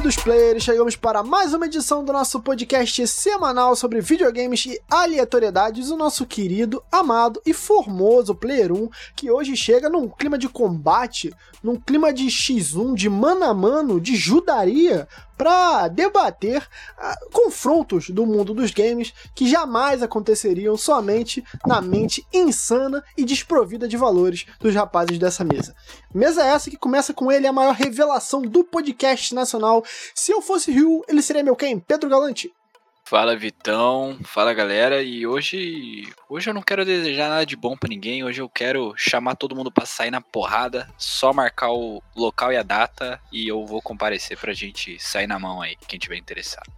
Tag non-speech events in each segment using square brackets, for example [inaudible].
queridos players, chegamos para mais uma edição do nosso podcast semanal sobre videogames e aleatoriedades, o nosso querido, amado e formoso Player 1, que hoje chega num clima de combate, num clima de X1, de mano a mano, de judaria, para debater uh, confrontos do mundo dos games que jamais aconteceriam somente na mente insana e desprovida de valores dos rapazes dessa mesa. Mesa essa que começa com ele a maior revelação do podcast nacional. Se eu fosse Rio, ele seria meu quem? Pedro Galante. Fala Vitão, fala galera, e hoje hoje eu não quero desejar nada de bom para ninguém, hoje eu quero chamar todo mundo para sair na porrada, só marcar o local e a data e eu vou comparecer pra gente sair na mão aí, quem tiver interessado.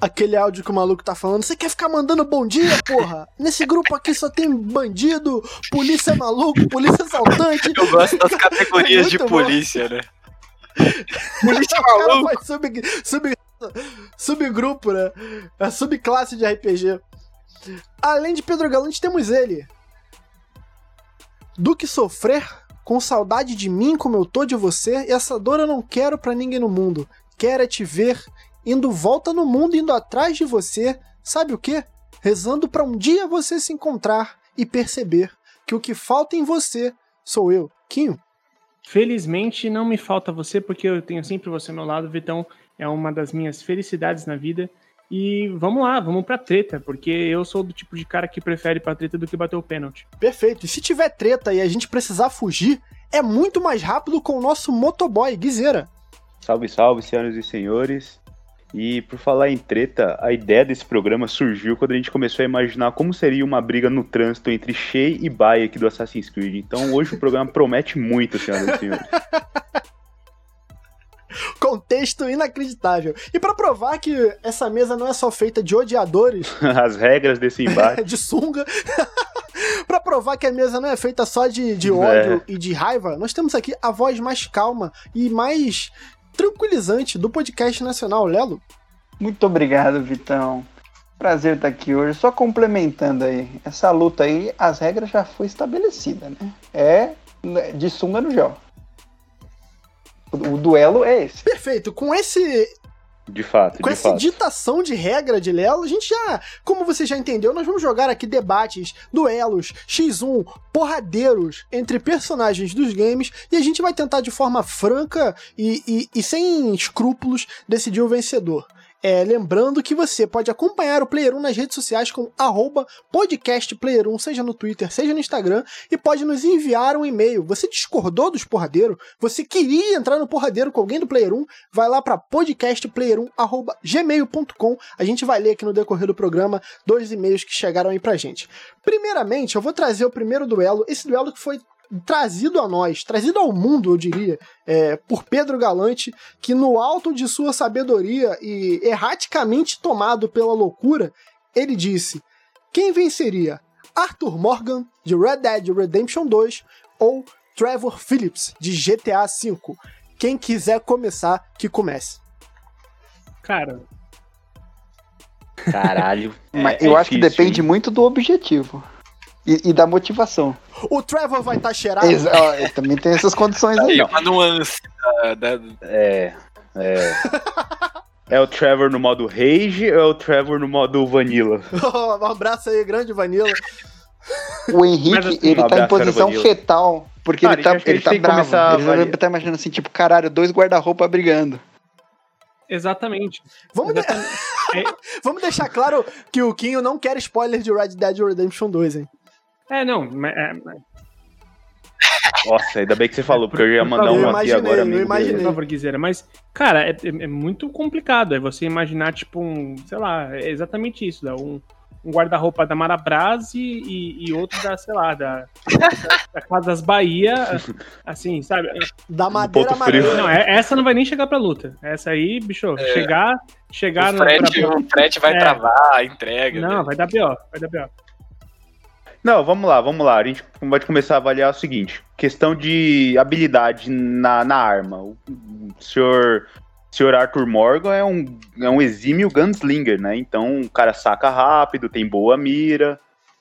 Aquele áudio que o maluco tá falando, você quer ficar mandando bom dia, porra? [laughs] Nesse grupo aqui só tem bandido, polícia maluco, polícia assaltante. Eu gosto das [laughs] categorias é de polícia, bom. né? [laughs] Polícia maluco. Sub, sub, subgrupo, né? A subclasse de RPG. Além de Pedro Galante, temos ele. Do que sofrer com saudade de mim como eu tô de você, e essa dor eu não quero para ninguém no mundo. Quero é te ver indo volta no mundo, indo atrás de você. Sabe o que? Rezando para um dia você se encontrar e perceber que o que falta em você sou eu, Quinho. Felizmente não me falta você, porque eu tenho sempre você ao meu lado, Vitão é uma das minhas felicidades na vida. E vamos lá, vamos pra treta, porque eu sou do tipo de cara que prefere pra treta do que bater o pênalti. Perfeito. E se tiver treta e a gente precisar fugir, é muito mais rápido com o nosso motoboy, Guizeira. Salve, salve, senhoras e senhores. E por falar em treta, a ideia desse programa surgiu quando a gente começou a imaginar como seria uma briga no trânsito entre Shay e Bayek do Assassin's Creed. Então hoje o programa promete muito, senhoras e senhores. [laughs] Contexto inacreditável. E para provar que essa mesa não é só feita de odiadores. [laughs] As regras desse embate. [laughs] de sunga. para provar que a mesa não é feita só de, de ódio é. e de raiva, nós temos aqui a voz mais calma e mais tranquilizante do podcast nacional, Lelo. Muito obrigado, Vitão. Prazer estar aqui hoje. Só complementando aí, essa luta aí, as regras já foi estabelecida, né? É de sunga no gel. O duelo é esse. Perfeito. Com esse de fato. Com de essa fato. ditação de regra de Lelo, a gente já, como você já entendeu, nós vamos jogar aqui debates, duelos, X1, porradeiros entre personagens dos games e a gente vai tentar de forma franca e, e, e sem escrúpulos decidir o vencedor. É, lembrando que você pode acompanhar o Player 1 nas redes sociais com podcastplayer1, seja no Twitter, seja no Instagram, e pode nos enviar um e-mail. Você discordou dos porradeiros? Você queria entrar no porradeiro com alguém do Player 1? Vai lá para podcastplayer1.gmail.com. A gente vai ler aqui no decorrer do programa dois e-mails que chegaram aí pra gente. Primeiramente, eu vou trazer o primeiro duelo, esse duelo que foi trazido a nós, trazido ao mundo, eu diria, é, por Pedro Galante, que no alto de sua sabedoria e erraticamente tomado pela loucura, ele disse: quem venceria? Arthur Morgan, de Red Dead Redemption 2, ou Trevor Phillips, de GTA V? Quem quiser começar, que comece. Cara. Caralho. [laughs] Mas é, eu é acho difícil, que depende hein? muito do objetivo. E, e, da motivação. O Trevor vai estar tá cheirado? Exa também tem essas condições aí. É uma nuance. Da, É, é. [laughs] É o Trevor no modo Rage ou é o Trevor no modo Vanilla? [laughs] um abraço aí, grande Vanilla. O Henrique, assim, ele tá em posição fetal, porque Cara, ele tá, ele tá bravo. Ele tá imaginando assim, tipo, caralho, dois guarda-roupa brigando. Exatamente. Vamos, Exatamente. De... [laughs] Vamos deixar claro que o Kinho não quer spoiler de Red Dead Redemption 2, hein? É, não. É, Nossa, ainda bem que você falou, porque eu ia mandar um aqui agora mesmo. Eu imaginei. Por favor, Mas, cara, é, é, é, muito complicado. É você imaginar, tipo, um. Sei lá, é exatamente isso. Né? Um, um guarda-roupa da Marabras e, e, e, outro da, sei lá, da, da Casa das Bahia, assim, sabe? Da Madeira um Não, essa não vai nem chegar pra luta. Essa aí, bicho, é. chegar, chegar... O frete, pra... o frete vai é. travar a entrega. Não, né? vai dar B.O., vai dar B.O. Não, vamos lá, vamos lá. A gente pode começar a avaliar o seguinte: questão de habilidade na, na arma. O senhor, senhor Arthur Morgan é um, é um exímio gunslinger, né? Então o cara saca rápido, tem boa mira,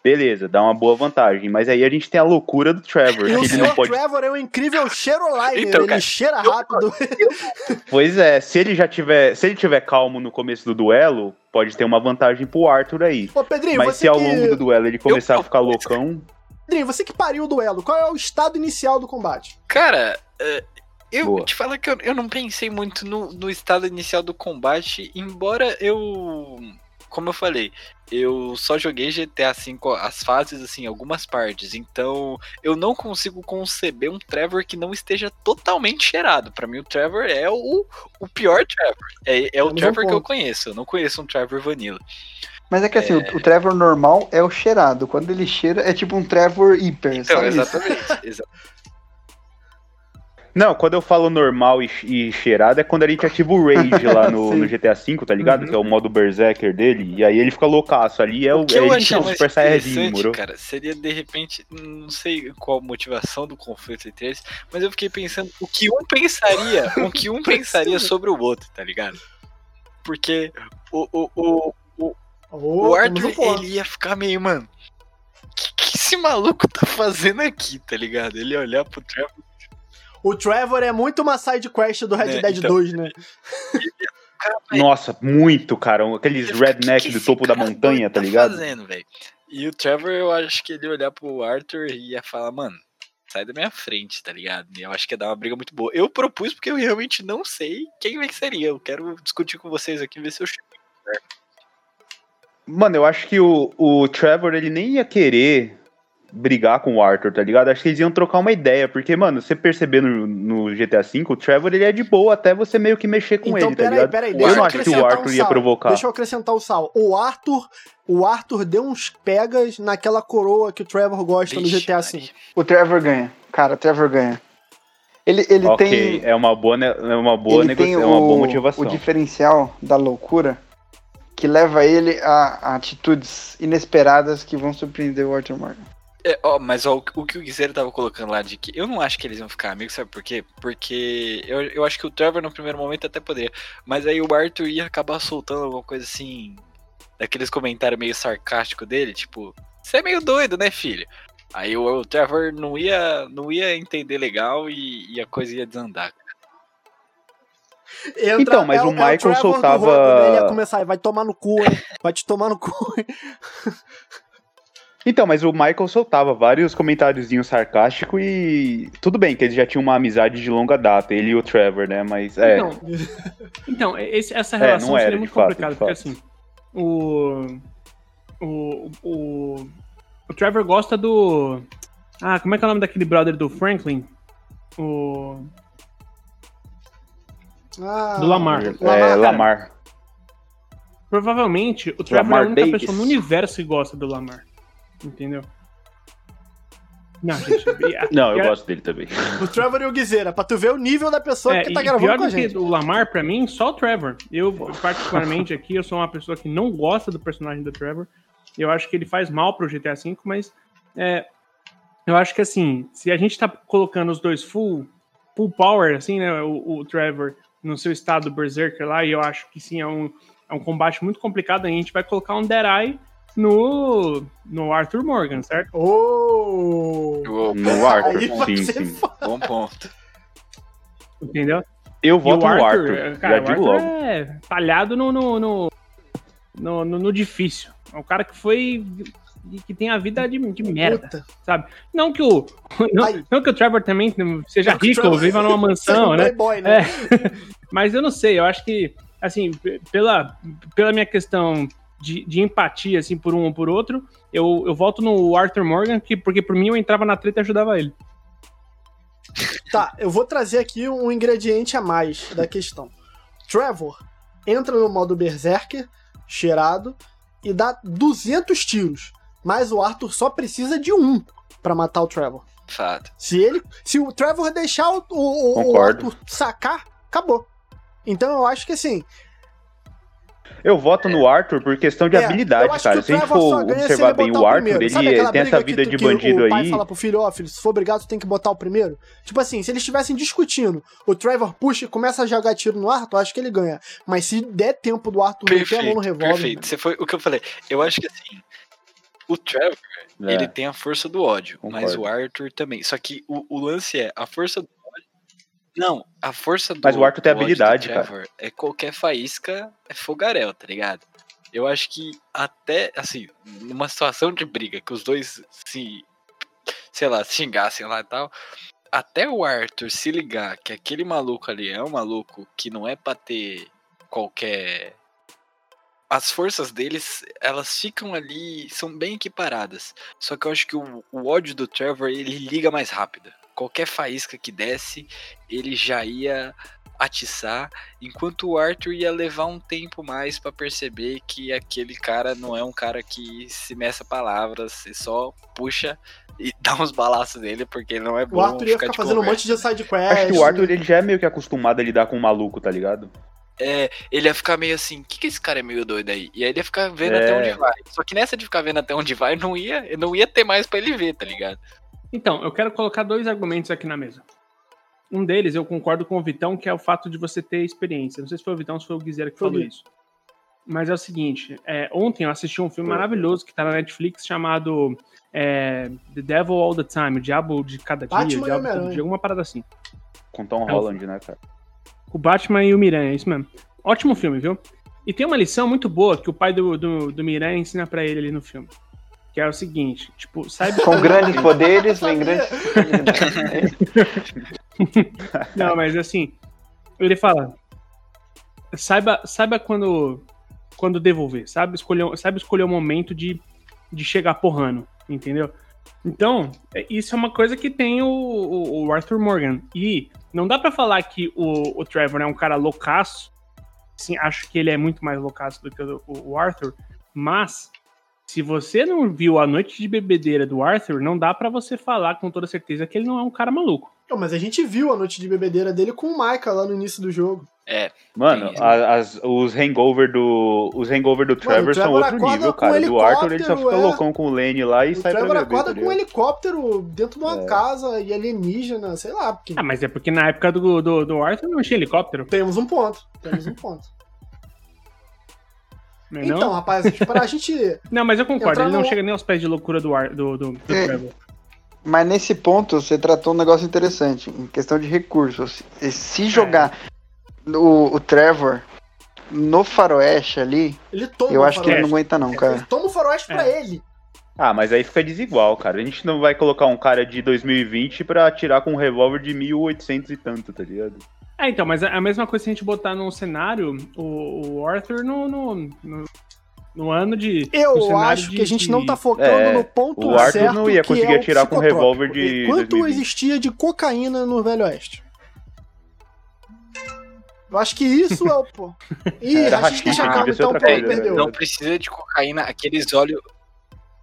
Beleza, dá uma boa vantagem. Mas aí a gente tem a loucura do Trevor, E o que ele não pode. Trevor é um incrível [laughs] cheiroliner, Então, ele cara, cheira eu- rápido. Pois é, se ele já tiver. Se ele tiver calmo no começo do duelo, pode ter uma vantagem pro Arthur aí. Ô, Pedrinho, Mas você se ao que... longo do duelo ele começar Eu- a ficar loucão. Pedrinho, você que pariu o duelo, qual é o estado inicial do combate? Cara, é, eu Boa. te falo que eu, eu não pensei muito no, no estado inicial do combate, embora eu. Como eu falei, eu só joguei GTA V as fases, assim, algumas partes. Então, eu não consigo conceber um Trevor que não esteja totalmente cheirado. Pra mim, o Trevor é o, o pior Trevor. É, é o Trevor que eu conheço. Eu não conheço um Trevor Vanilla. Mas é que assim, o- o Trevor normal é o cheirado. Quando ele cheira, é tipo um Trevor hiper, Então, sabe? isso? exatamente. [laughs] Não, quando eu falo normal e, e cheirado é quando a gente ativa o Rage lá [laughs] no, no GTA V, tá ligado? Uhum. Que é o modo Berserker dele. E aí ele fica loucaço ali. É o, O que é eu ele é o mais Super Saiyajin, moro? cara, seria de repente, não sei qual a motivação do conflito entre eles, mas eu fiquei pensando o que um pensaria, [laughs] o que um pensaria sobre o outro, tá ligado? Porque o, o, o, o temos Arthur, um ponto. ele ia ficar meio, mano, o que, que esse maluco tá fazendo aqui, tá ligado? Ele ia olhar pro Trevor, O Trevor é muito uma side quest do Red É, Dead então. 2, né? Nossa, muito, cara. Aqueles redneck "Que que do topo da montanha, doido tá ligado? fazendo, velho? E o Trevor, eu acho que ele ia olhar pro Arthur e ia falar, mano, sai da minha frente, tá ligado? E eu acho que ia dar uma briga muito boa. Eu propus porque eu realmente não sei quem venceria. Eu quero discutir com vocês aqui, ver se eu chego. Mano, eu acho que o, o Trevor, ele nem ia querer brigar com o Arthur, tá ligado? Acho que eles iam trocar uma ideia, porque, mano, você perceber no, no GTA V, o Trevor, ele é de boa até você meio que mexer com então, ele, tá peraí, ligado? peraí, eu deixa eu não acho que o acrescentar Arthur um ia sal. provocar. Deixa eu acrescentar o sal. O Arthur, o Arthur deu uns pegas naquela coroa que o Trevor gosta no GTA. V. O Trevor ganha. Cara, o Trevor ganha. Ele, ele ok, tem. é uma boa, é uma boa ele tem negociação, é uma boa o, motivação. o diferencial da loucura que leva ele a, a atitudes inesperadas que vão surpreender o Arthur Morgan. É, ó, mas ó, o, o que o Guiseiro tava colocando lá de que eu não acho que eles iam ficar amigos, sabe por quê? Porque eu, eu acho que o Trevor no primeiro momento até poderia, mas aí o Arthur ia acabar soltando alguma coisa assim, daqueles comentários meio sarcásticos dele, tipo, você é meio doido, né, filho? Aí o, o Trevor não ia, não ia entender legal e, e a coisa ia desandar. Entra- Então, mas é o é Michael Trevor do soltava- Rodo, né? Ele ia começar, vai tomar no cu, hein? Vai te tomar no cu, hein? [laughs] Então, mas o Michael soltava vários comentáriozinhos sarcásticos e. Tudo bem que eles já tinham uma amizade de longa data, ele e o Trevor, né? Mas é. Então, [laughs] então esse- essa É, relação não era, seria muito complicada, porque fato. assim, o, o, o, o Trevor gosta do. Ah, como é que é o nome daquele brother do Franklin? O. Ah, Do Lamar. é, cara. Lamar. Provavelmente o Trevor Lamar é a única Davis. pessoa no universo que gosta do Lamar. Entendeu? Não, gente. [laughs] Não, eu gosto dele também. O Trevor e o Guizeira, pra tu ver o nível da pessoa É, que tá gravando pior com a do que gente. o Lamar, pra mim, só o Trevor. Eu, particularmente aqui, eu sou uma pessoa que não gosta do personagem do Trevor. Eu acho que ele faz mal pro GTA V, mas é, eu acho que assim, se a gente tá colocando os dois full, full power, assim, né, o, o Trevor no seu estado Berserker lá, e eu acho que sim, é um, é um combate muito complicado, a gente vai colocar um Dead Eye no, no Arthur Morgan, certo? Oh! No Arthur, sim, sim. bom ponto. Entendeu? Eu voto o no Arthur, Arthur. cara, já o digo Arthur logo. é talhado no no, no, no, no- no difícil. É um cara que foi. que tem a vida de, de merda, Puta. sabe? Não que o. Não, não que o Trevor também seja Não rico, Trevor- viva numa mansão, né? playboy, né? É. [laughs] Mas eu não sei, eu acho que, assim, pela, pela minha questão de, de empatia, assim, por um ou por outro, eu, eu volto no Arthur Morgan, que, porque por mim eu entrava na treta e ajudava ele. Tá, eu vou trazer aqui um ingrediente a mais da questão. Trevor entra no modo Berserker, cheirado, e dá 200 tiros. Mas o Arthur só precisa de um pra matar o Trevor. Fato. Se ele, se o Trevor deixar o, o, o. Arthur sacar, acabou. Então eu acho que assim, Eu voto no Arthur por questão de É, habilidade, cara. Se a gente for observar bem o o Arthur, ele aquela tem essa vida que, de que bandido o pai aí. fala pro filho, ó, filho, se for brigado, tu tem que botar o primeiro. Tipo assim, se eles estivessem discutindo, o Trevor puxa e começa a jogar tiro no Arthur, eu acho que ele ganha. Mas se der tempo do Arthur meter a mão no Perfeito, revólver, perfeito. Você foi o que eu falei. Eu acho que assim, O Trevor, É. ele tem a força do ódio, mas Concordo. o Arthur também. Só que o, o lance é, a força do. Não, a força do Mas o Arthur tem habilidade, cara. É qualquer faísca é fogaréu, tá ligado? Eu acho que até, assim, numa situação de briga, que os dois se, sei lá, se xingassem lá e tal, até o Arthur se ligar que aquele maluco ali é um maluco que não é pra ter qualquer. As forças deles, elas ficam ali, são bem equiparadas. Só que eu acho que o, o ódio do Trevor, ele liga mais rápido. Qualquer faísca que desse, ele já ia atiçar, enquanto o Arthur ia levar um tempo mais pra perceber que aquele cara não é um cara que se meça palavras, e só puxa e [laughs] dá uns balaços nele, porque ele não é bom O Arthur ia ficar ficar fazendo um conversa. monte de side quest. Acho que o Arthur ele já é meio que acostumado a lidar com um maluco, tá ligado? É, ele ia ficar meio assim, o que, que esse cara é meio doido aí? E aí ele ia ficar vendo É. até onde vai. Só que nessa de ficar vendo até onde vai, não ia, não ia ter mais pra ele ver, tá ligado? Então, eu quero colocar dois argumentos aqui na mesa. Um deles, eu concordo com o Vitão, que é o fato de você ter experiência. Não sei se foi o Vitão ou se foi o Guizeira que Foi falou isso. Mas é o seguinte, é, ontem eu assisti um filme maravilhoso que tá na Netflix chamado é, The Devil All the Time, o Diabo de Cada Dia, Batman e o Diabo todo dia, alguma parada assim. Com Tom É Holland, né, cara? O Batman e o Miranha, é isso mesmo. Ótimo filme, viu? E tem uma lição muito boa que o pai do, do, do Miranha ensina pra ele ali no filme. Que é o seguinte, tipo, saiba... Com grandes poderes, [laughs] vem grandes. Não, mas assim, ele fala, saiba, saiba quando, quando devolver, sabe escolher, sabe escolher o momento de, de chegar porrando, entendeu? Então, é- isso é uma coisa que tem o, o- o Arthur Morgan. E não dá pra falar que o, o Trevor é um cara loucaço. Sim, acho que ele é muito mais loucaço do que o, o Arthur. Mas, se você não viu a noite de bebedeira do Arthur, não dá pra você falar com toda certeza que ele não é um cara maluco. Não, mas a gente viu a noite de bebedeira dele com o Micah lá no início do jogo. É, Mano, as- os hangover do. Os hangover do Trevor, o são Trevor outro acorda nível, cara. Do Arthur ele só fica é. loucão com o Lane lá e O sai Trevor pra beber, acorda tá com um helicóptero dentro de uma É. casa e alienígena, sei lá. Porque Ah, mas é porque na época do, do, do Arthur não tinha helicóptero. Temos um ponto. Temos um ponto. [laughs] Não, é então, não? rapaz, pra gente. [laughs] não, mas eu concordo, ele não no- chega nem aos pés de loucura do, Ar, do, do, do É. Trevor. Mas nesse ponto você tratou um negócio interessante, em questão de recursos. E Se jogar o, o Trevor no faroeste ali, Ele toma eu acho que ele não aguenta não, Ele cara. toma o faroeste pra É. ele. Ah, mas aí fica desigual, cara. A gente não vai colocar um cara de 2020 pra atirar com um revólver de 1800 e tanto, tá ligado? É, então, mas é a mesma coisa se a gente botar num cenário o, o Arthur no, no, no, no ano de. Eu acho de- que a gente de- não tá focando É, no ponto o Arthur certo. não ia que conseguir é atirar com um revólver de E Quanto 2020? existia de cocaína no Velho Oeste? Eu acho que isso é o. Pô. Ih, Era rachixe rachixe, acaba, devia ser então, outra pô, coisa, perdeu. né? não precisa de cocaína, aqueles olhos.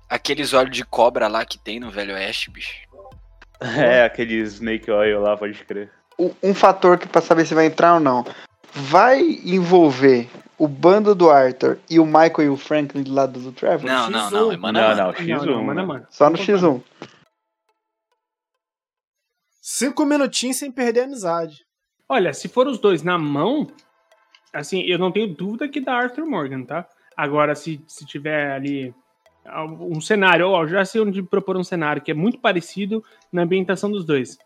Aqueles olhos de cobra lá que tem no Velho Oeste, bicho. É, aquele Snake Oil lá, pode crer. Um, fator que pra saber se vai entrar ou não. Vai envolver o bando do Arthur e o Michael e o Franklin do lado do Trevor? Não, não, X1. não, é mano Não, não, X1. Não, não, mano, né? mano. Só no X1. Cinco minutinhos sem perder a amizade. Olha, se for os dois na mão, assim, eu não tenho dúvida que dá Arthur Morgan, tá? Agora, se, se tiver ali um cenário, ó, eu já sei onde propor um cenário que é muito parecido na ambientação dos dois.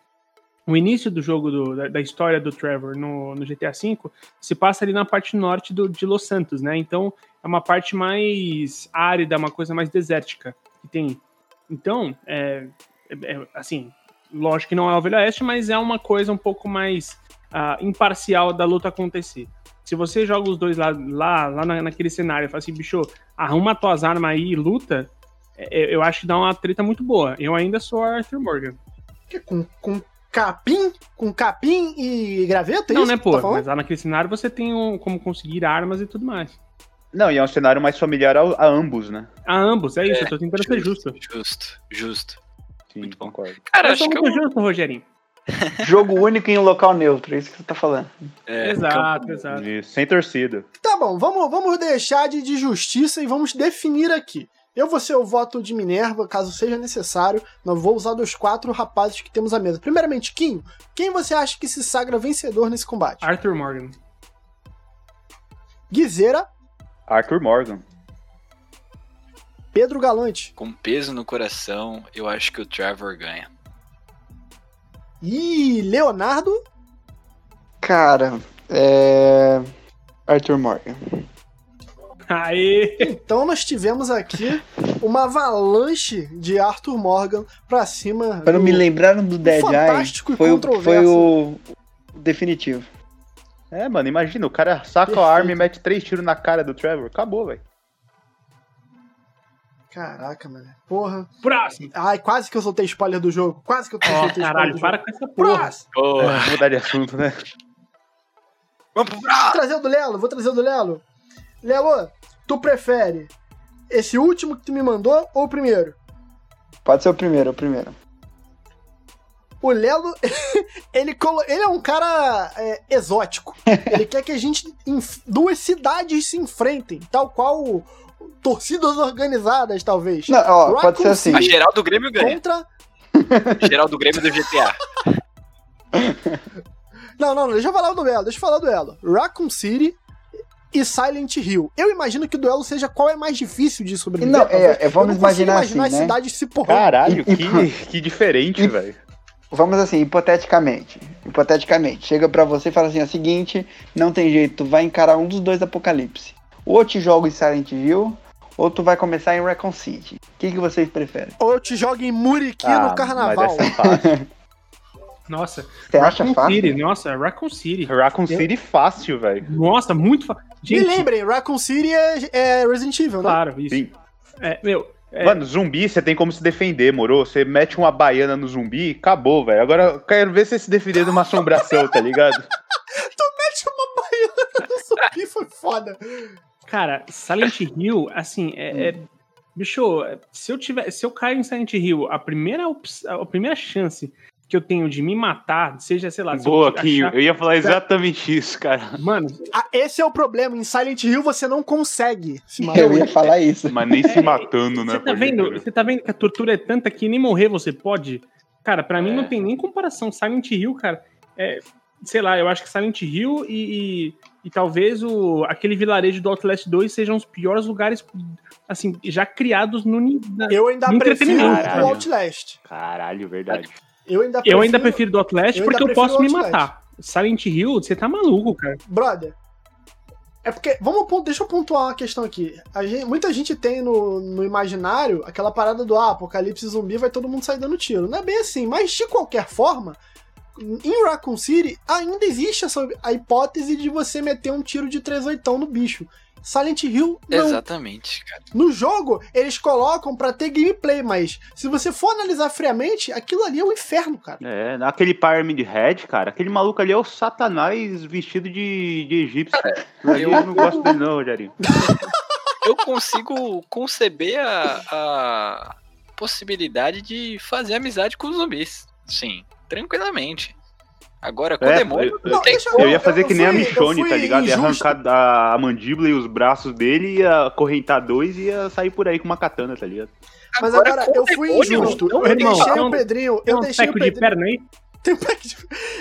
O início do jogo do- da, da história do Trevor no, no GTA V se passa ali na parte norte do- de Los Santos, né? Então é uma parte mais árida, uma coisa mais desértica que tem. Então, é, é- é, assim, lógico que não é o Velho Oeste, mas é uma coisa um pouco mais ah, imparcial da luta acontecer. Se você joga os dois lá, lá, lá na- naquele cenário e fala assim, bicho, arruma tuas armas aí e luta, é- eu acho que dá uma treta muito boa. Eu ainda sou Arthur Morgan. Com, com capim? Com capim e graveto? é não, isso né, que pô? tá mas lá naquele cenário você tem um- como conseguir armas e tudo mais. Não, e é um cenário mais familiar a, a ambos, né? A ambos, é isso, eu tô tentando ser justo. Justo, justo. Sim, Muito bom. concordo. Cara, Eu acho sou que muito eu, justo, Rogerinho. [laughs] Jogo único em um local neutro, é isso que você tá falando. é, exato, exato. Isso, Sem torcida. Tá bom, vamos, vamos deixar de, de justiça e vamos definir aqui. Eu vou ser o voto de Minerva, caso seja necessário. Não vou usar dos quatro rapazes que temos à mesa. Primeiramente, Kim, quem você acha que se sagra vencedor nesse combate? Arthur Morgan. Guizeira, Arthur Morgan. Pedro Galante. Com peso no coração, eu acho que o Trevor ganha. Ih, Leonardo. Cara, é. Arthur Morgan. Aê! Então nós tivemos aqui uma avalanche de Arthur Morgan pra cima. Quando do- me lembraram do Dead fantástico e Eye, foi, o, controverso. foi o definitivo. É, mano, imagina, o cara saca Perfeito. a arma e mete três tiros na cara do Trevor. Acabou, velho. Caraca, mano. Porra. Próximo! Ai, quase que eu soltei spoiler do jogo. Quase que eu soltei spoiler caralho, do para jogo. com essa porra! Próximo. Oh, mudar de assunto, né? Vamos pro Vou braço! trazer o do Lelo, vou trazer o do Lelo. Lelo, tu prefere esse último que tu me mandou ou o primeiro? Pode ser o primeiro, o primeiro. O Lelo, [laughs] ele, colo- ele é um cara é, exótico. [laughs] Ele quer que a gente, enf- duas cidades se enfrentem, tal qual torcidas organizadas, talvez. Não, ó, Raccoon pode ser assim. A geral do Grêmio ganha. Contra. [laughs] Geral do Grêmio do GTA. Não, não, não, deixa eu falar o duelo, deixa eu falar o duelo. Raccoon City e Silent Hill. Eu imagino que o duelo seja qual é mais difícil de sobreviver. Não, é, é, vamos não imaginar imaginar assim, as né? cidades se porrando. Caralho, E- que, que diferente, velho. Vamos assim, hipoteticamente. Hipoteticamente. Chega pra você e fala assim: é o seguinte, não tem jeito, tu vai encarar um dos dois apocalipse. Ou eu te jogo em Silent Hill, ou tu vai começar em Recon City. O que, que vocês preferem? Ou eu te jogo em Muriqui Ah, no carnaval. [laughs] Nossa, Você acha Raccoon fácil? City, nossa, Raccoon City. Raccoon City fácil, velho. Nossa, muito fácil. Me lembrem, Raccoon City é, é Resident Evil, né? claro, isso. Sim. É, meu, é, Mano, zumbi, você tem como se defender, moro? Você mete uma baiana no zumbi, acabou, velho. Agora eu quero ver você se defender de uma assombração, tá ligado? [laughs] Mete uma baiana no zumbi, foi foda. cara, Silent Hill, assim, é, é- bicho, se eu tiver, se eu cair em Silent Hill, a primeira, a primeira chance que eu tenho de me matar, seja, sei lá, Boa, eu Kinho. achar- Eu ia falar exatamente isso, cara. Mano, Ah, esse é o problema. Em Silent Hill você não consegue se matar. Eu ia falar isso. Mas nem se matando, né? você tá vendo, você tá vendo que a tortura é tanta que nem morrer você pode? Cara, pra mim É. não tem nem comparação. Silent Hill, cara, é, sei lá, eu acho que Silent Hill e, e, e talvez o, aquele vilarejo do Outlast 2 sejam os piores lugares, assim, já criados no. na- Eu ainda No prefiro entretenimento, o. Outlast. Caralho, verdade. Eu ainda Eu prefiro... ainda prefiro do Outlast eu porque eu posso me matar. Silent Hill, você tá maluco, cara. Brother, é porque. Vamos, deixa eu pontuar uma questão aqui. Gente- muita gente tem no, no imaginário aquela parada do ah, apocalipse zumbi vai todo mundo sair dando tiro. Não é bem assim, mas de qualquer forma, em Raccoon City ainda existe essa, a hipótese de você meter um tiro de 38 no bicho. Silent Hill não. Exatamente, cara. No jogo, eles colocam pra ter gameplay, mas se você for analisar friamente, aquilo ali é um inferno, cara. É, naquele Pyramid Head, cara, aquele maluco ali é o Satanás vestido de, de egípcio. Ali eu não gosto dele não, Rogerinho. [laughs] Eu consigo conceber a, a possibilidade de fazer amizade com os zumbis. Sim, tranquilamente. Agora, com o É, demônio, eu- não tem como. Eu ia fazer eu que nem a fui- eu Michonne, tá ligado? Ia arrancar a, a mandíbula e os braços dele, ia acorrentar dois e ia sair por aí com uma katana, tá ligado? Mas agora, o eu fui demônio, injusto. não, Eu irmão, deixei tem o Pedrinho. Tem Eu um deixei o teco de Pedrinho. perna aí? [laughs] Tem um pack de-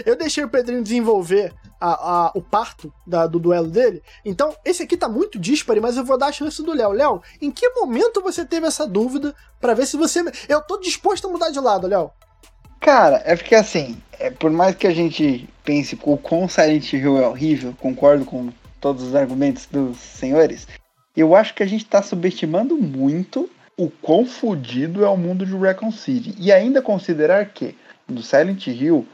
Eu deixei o Pedrinho desenvolver a- a- o parto da- do duelo dele. Então, esse aqui tá muito díspare, mas eu vou dar a chance do Léo. Léo, em que momento você teve essa dúvida pra ver se você. Eu tô disposto a mudar de lado, Léo. Cara, é porque assim, é, por mais que a gente pense o quão Silent Hill é horrível, concordo com todos os argumentos dos senhores, eu acho que a gente tá subestimando muito o quão fodido é o mundo de Recon City. E ainda considerar que no Silent Hill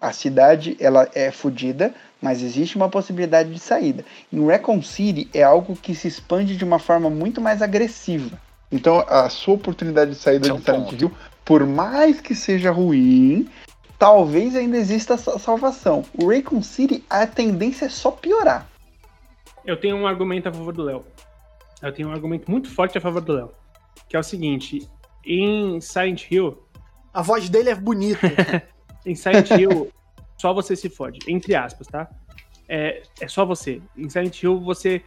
a cidade ela é fodida, mas existe uma possibilidade de saída. Em Recon City é algo que se expande de uma forma muito mais agressiva. Então a sua oportunidade de saída Esse é de um Silent ponto. Hill, por mais que seja ruim, talvez ainda exista essa salvação. O Raycon City, a tendência é só piorar. Eu tenho um argumento a favor do Léo. Eu tenho um argumento muito forte a favor do Léo. Que é o seguinte: em Silent Hill, A voz dele é bonita. [laughs] em Silent Hill, só você se fode. Entre aspas, tá? É, é só você. Em Silent Hill, você,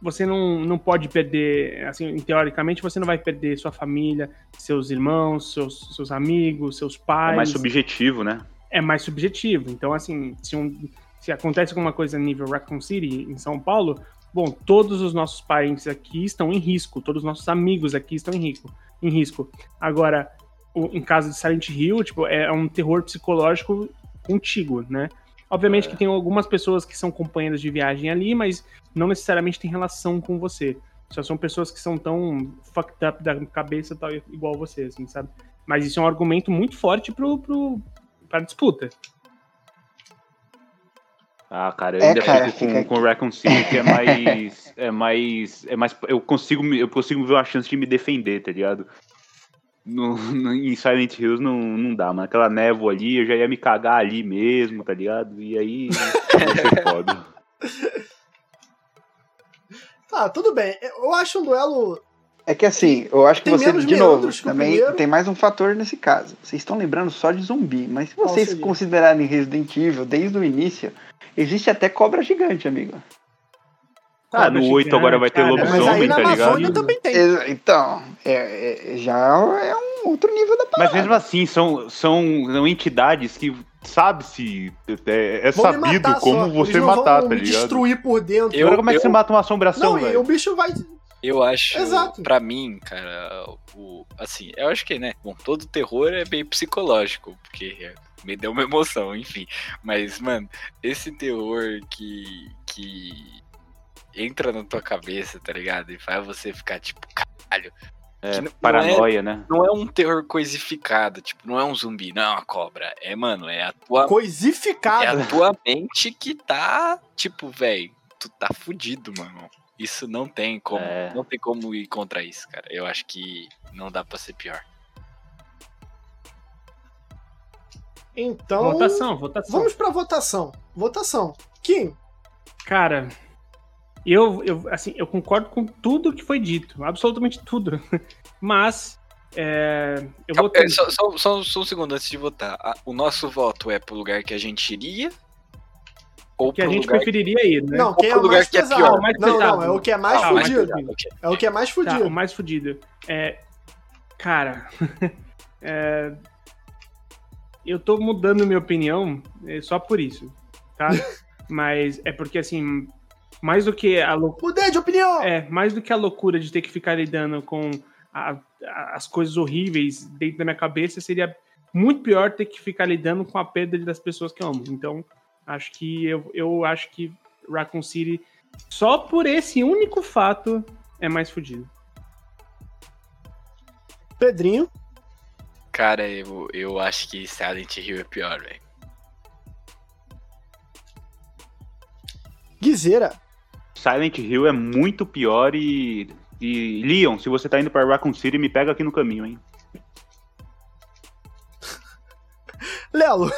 você não, não pode perder. Assim, teoricamente, você não vai perder sua família, seus irmãos, seus, seus amigos, seus pais. É mais subjetivo, né? é mais subjetivo. Então, assim, se, um- se acontece alguma coisa nível Raccoon City, em São Paulo, bom, todos os nossos parentes aqui estão em risco, todos os nossos amigos aqui estão em risco. Em risco. Agora, o- em caso de Silent Hill, tipo, é um terror psicológico contigo, né? Obviamente que tem algumas pessoas que são companheiras de viagem ali, mas não necessariamente tem relação com você. Só são pessoas que são tão fucked up da cabeça tal, igual você, assim, sabe? Mas isso é um argumento muito forte pro, pro, pra disputa. Ah, cara, eu É, ainda cara, fico com, fica- com Raccoon City, que é mais. [laughs] é mais. É mais. Eu consigo, eu consigo ver uma chance de me defender, tá ligado? No, no- em Silent Hills não, não dá, mano. Aquela névoa ali, eu já ia me cagar ali mesmo, tá ligado? E aí. [laughs] Ser foda. Tá, tudo bem. Eu acho um duelo. É que assim, eu acho que Tem você, de novo, também primeiro. tem mais um fator nesse caso. Vocês estão lembrando só de zumbi, mas se vocês considerarem Resident Evil desde o início, existe até cobra gigante, amigo. Ah, no 8 agora vai ter Cara, Mas aí lobisomem, na tá Amazônia ligado? também tem. Então, é- é- já é um outro nível da parada. Mas mesmo assim, são, são, são entidades que sabe-se. É, é sabido matar como só. você matar, tá ligado? destruir por dentro. Eu- Agora, como é que você mata uma assombração, Não, velho? o bicho vai. Eu acho, Exato. pra mim, cara, o, assim, eu acho que, né, bom, todo terror é bem psicológico, porque me deu uma emoção, enfim. Mas, mano, esse terror que, que entra na tua cabeça, tá ligado? E faz você ficar tipo, caralho. É, que não- paranoia, né? Não é um terror coisificado, tipo, não é um zumbi, não é uma cobra. É, mano, é a tua, é Coisificado. a tua mente que tá, tipo, velho, tu tá fudido, mano. Isso não tem como, É. não tem como ir contra isso, cara. Eu acho que não dá pra ser pior. Então. Votação, votação. Vamos pra votação. Votação. Kim, Cara, eu, eu, assim, eu concordo com tudo que foi dito, absolutamente tudo. [laughs] Mas é, eu vou É, Só, só- só- só um segundo antes de votar. O nosso voto é pro lugar que a gente iria? Ou que a gente lugar preferiria ir, né? não, quem é o lugar mais que é pesado. pior. Mais não, pesado. não, é o que é mais Ah, mais fudido. pesado, ok. É o que é mais Tá, fudido. o mais fudido. É, cara, [laughs] é, eu tô mudando minha opinião é, só por isso, tá? [laughs] Mas é porque, assim, mais do que a loucura. Mudei de opinião! É, mais do que a loucura de ter que ficar lidando com a- a- as coisas horríveis dentro da minha cabeça, seria muito pior ter que ficar lidando com a perda das pessoas que eu amo. Então, acho que eu, eu acho que Raccoon City, só por esse único fato, é mais fodido. Pedrinho, Cara, eu, eu acho que Silent Hill é pior, velho. Guizeira. Silent Hill é muito pior e. E Leon, se você tá indo pra Raccoon City, me pega aqui no caminho, hein? [laughs] Lelo.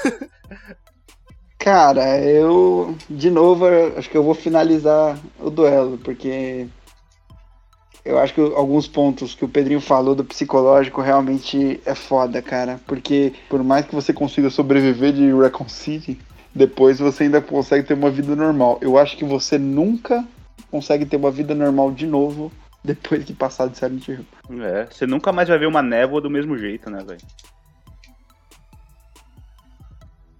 Cara, eu. De novo, eu acho que eu vou finalizar o duelo, porque. Eu acho que alguns pontos que o Pedrinho falou do psicológico realmente é foda, cara. Porque por mais que você consiga sobreviver de Raccoon City, depois você ainda consegue ter uma vida normal. Eu acho que você nunca consegue ter uma vida normal de novo depois de passar de Silent Hill. É, você nunca mais vai ver uma névoa do mesmo jeito, né, velho?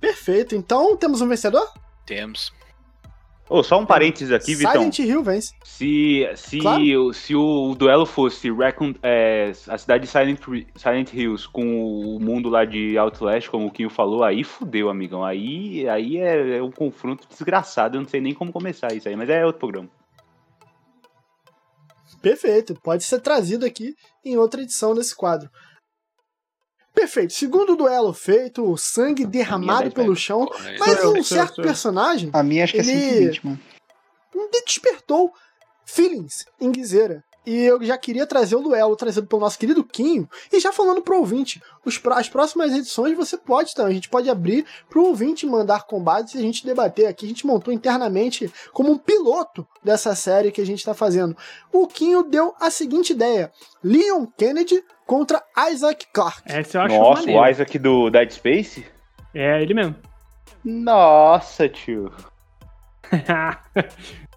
Perfeito. Então, temos um vencedor? Temos. Ô, só um parênteses aqui, Vitão. Silent Hill vence. Se, se, Claro. o- se o duelo fosse Raccoon, é, a cidade de Silent, Silent Hills com o mundo lá de Outlast, como o Kinho falou, aí fudeu, amigão. Aí, aí é, é um confronto desgraçado. Eu não sei nem como começar isso aí, mas é outro programa. Perfeito. Pode ser trazido aqui em outra edição desse quadro. Perfeito. Segundo duelo feito, o sangue derramado pelo chão. Porra, Mas eu, um sou eu, certo eu. personagem A minha acho que Ele- é 120, mano. despertou feelings em Guizeira. E eu já queria trazer o duelo trazido pelo nosso querido Quinho. E já falando pro ouvinte, os as próximas edições você pode também. A gente pode abrir pro ouvinte mandar combates e a gente debater aqui. A gente montou internamente como um piloto dessa série que a gente tá fazendo. O Quinho deu a seguinte ideia: Leon Kennedy contra Isaac Clarke. Essa eu acho Nossa, maneiro. o Isaac do Dead Space? É ele mesmo. Nossa, tio. [laughs]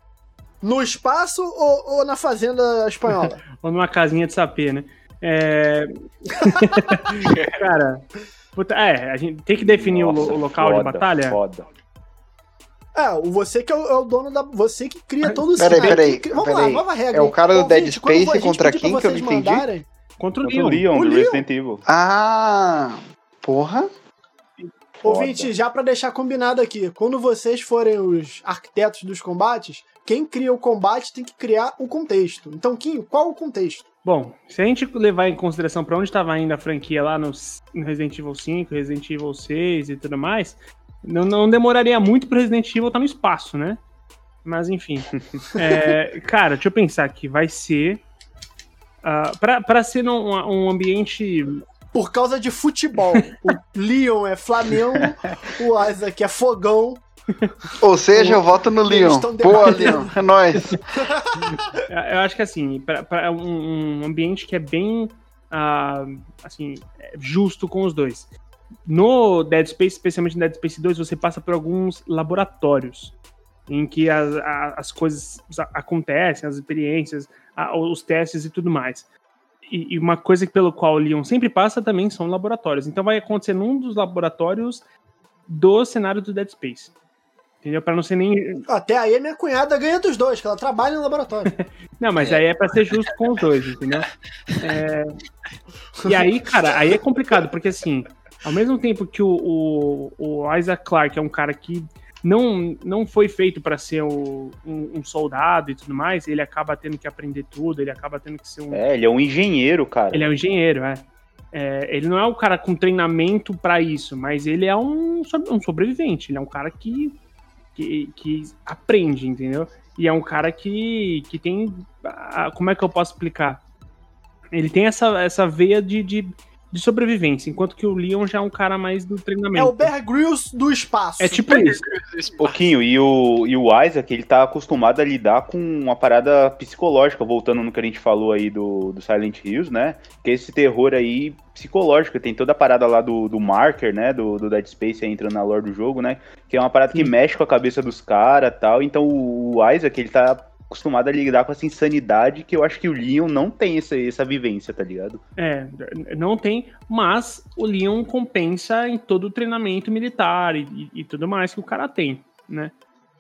No espaço ou, ou na fazenda espanhola? [laughs] Ou numa casinha de sapê, né? É... [laughs] Cara, puta, é, a gente tem que definir o, Nossa, o local de foda, batalha. Foda. É, o você que é o, é o dono da. Você que cria todo o Peraí, cenário. peraí, que- Vamos peraí. lá, nova regra. É o cara do Dead quando Space contra quem que eu não entendi? mandarem- Contra o Contra o Leon. Leon, O do Leon? Resident Evil. Ah, porra. Ouvinte, já pra deixar combinado aqui, quando vocês forem os arquitetos dos combates, quem cria o combate tem que criar o contexto. Então, Kim, qual o contexto? Bom, se a gente levar em consideração pra onde estava indo a franquia lá no, Resident Evil 5, Resident Evil 6 e tudo mais, não, não demoraria muito pro Resident Evil estar no espaço, né? Mas enfim. [laughs] É, cara, deixa eu pensar aqui. Vai ser. ah, pra, pra ser num, um ambiente. Por causa de futebol. o [laughs] Leon é Flamengo, o Isaac é fogão. [laughs] Ou seja, eu voto no Leon. debatendo. Leon. É nóis. [laughs] Eu acho que assim, pra, pra um, um ambiente que é bem ah, assim, é justo com os dois. No Dead Space, especialmente no Dead Space 2, você passa por alguns laboratórios em que as, as coisas acontecem, as experiências, a- os testes e tudo mais. E, e uma coisa pelo qual o Leon sempre passa também são laboratórios. Então vai acontecer num dos laboratórios do cenário do Dead Space. Entendeu? Pra não ser nem Até aí a minha cunhada ganha dos dois, que ela trabalha no laboratório. [laughs] Não, mas aí é pra ser justo com os dois, entendeu? É, E aí, cara, aí é complicado, porque assim, ao mesmo tempo que o, o, o Isaac Clarke é um cara que não, não foi feito pra ser o- um, um soldado e tudo mais, ele acaba tendo que aprender tudo, ele acaba tendo que ser um. É, ele é um engenheiro, cara. Ele é um engenheiro, é. É, ele não é um cara com treinamento pra isso, mas ele é um, um sobrevivente. Ele é um cara que, que, que aprende, entendeu? E é um cara que, que tem. ah, Como é que eu posso explicar? Ele tem essa, essa veia de, de, de sobrevivência, enquanto que o Leon já é um cara mais do É treinamento. o Bear Grylls do espaço. É tipo isso. pouquinho. E o, e o Isaac, ele tá acostumado a lidar com uma parada psicológica, voltando no que a gente falou aí do, do Silent Hills, né? Que é esse terror aí psicológico. Tem toda a parada lá do, do marker, né? Do, do Dead Space aí entrando na lore do jogo, né? Que é uma parada que mexe com a cabeça dos caras tal. Então o, o Isaac, ele tá acostumado a lidar com essa insanidade que eu acho que o Leon não tem essa, essa vivência, tá ligado? É, não tem, mas o Leon compensa em todo o treinamento militar e, e- e tudo mais que o cara tem, né?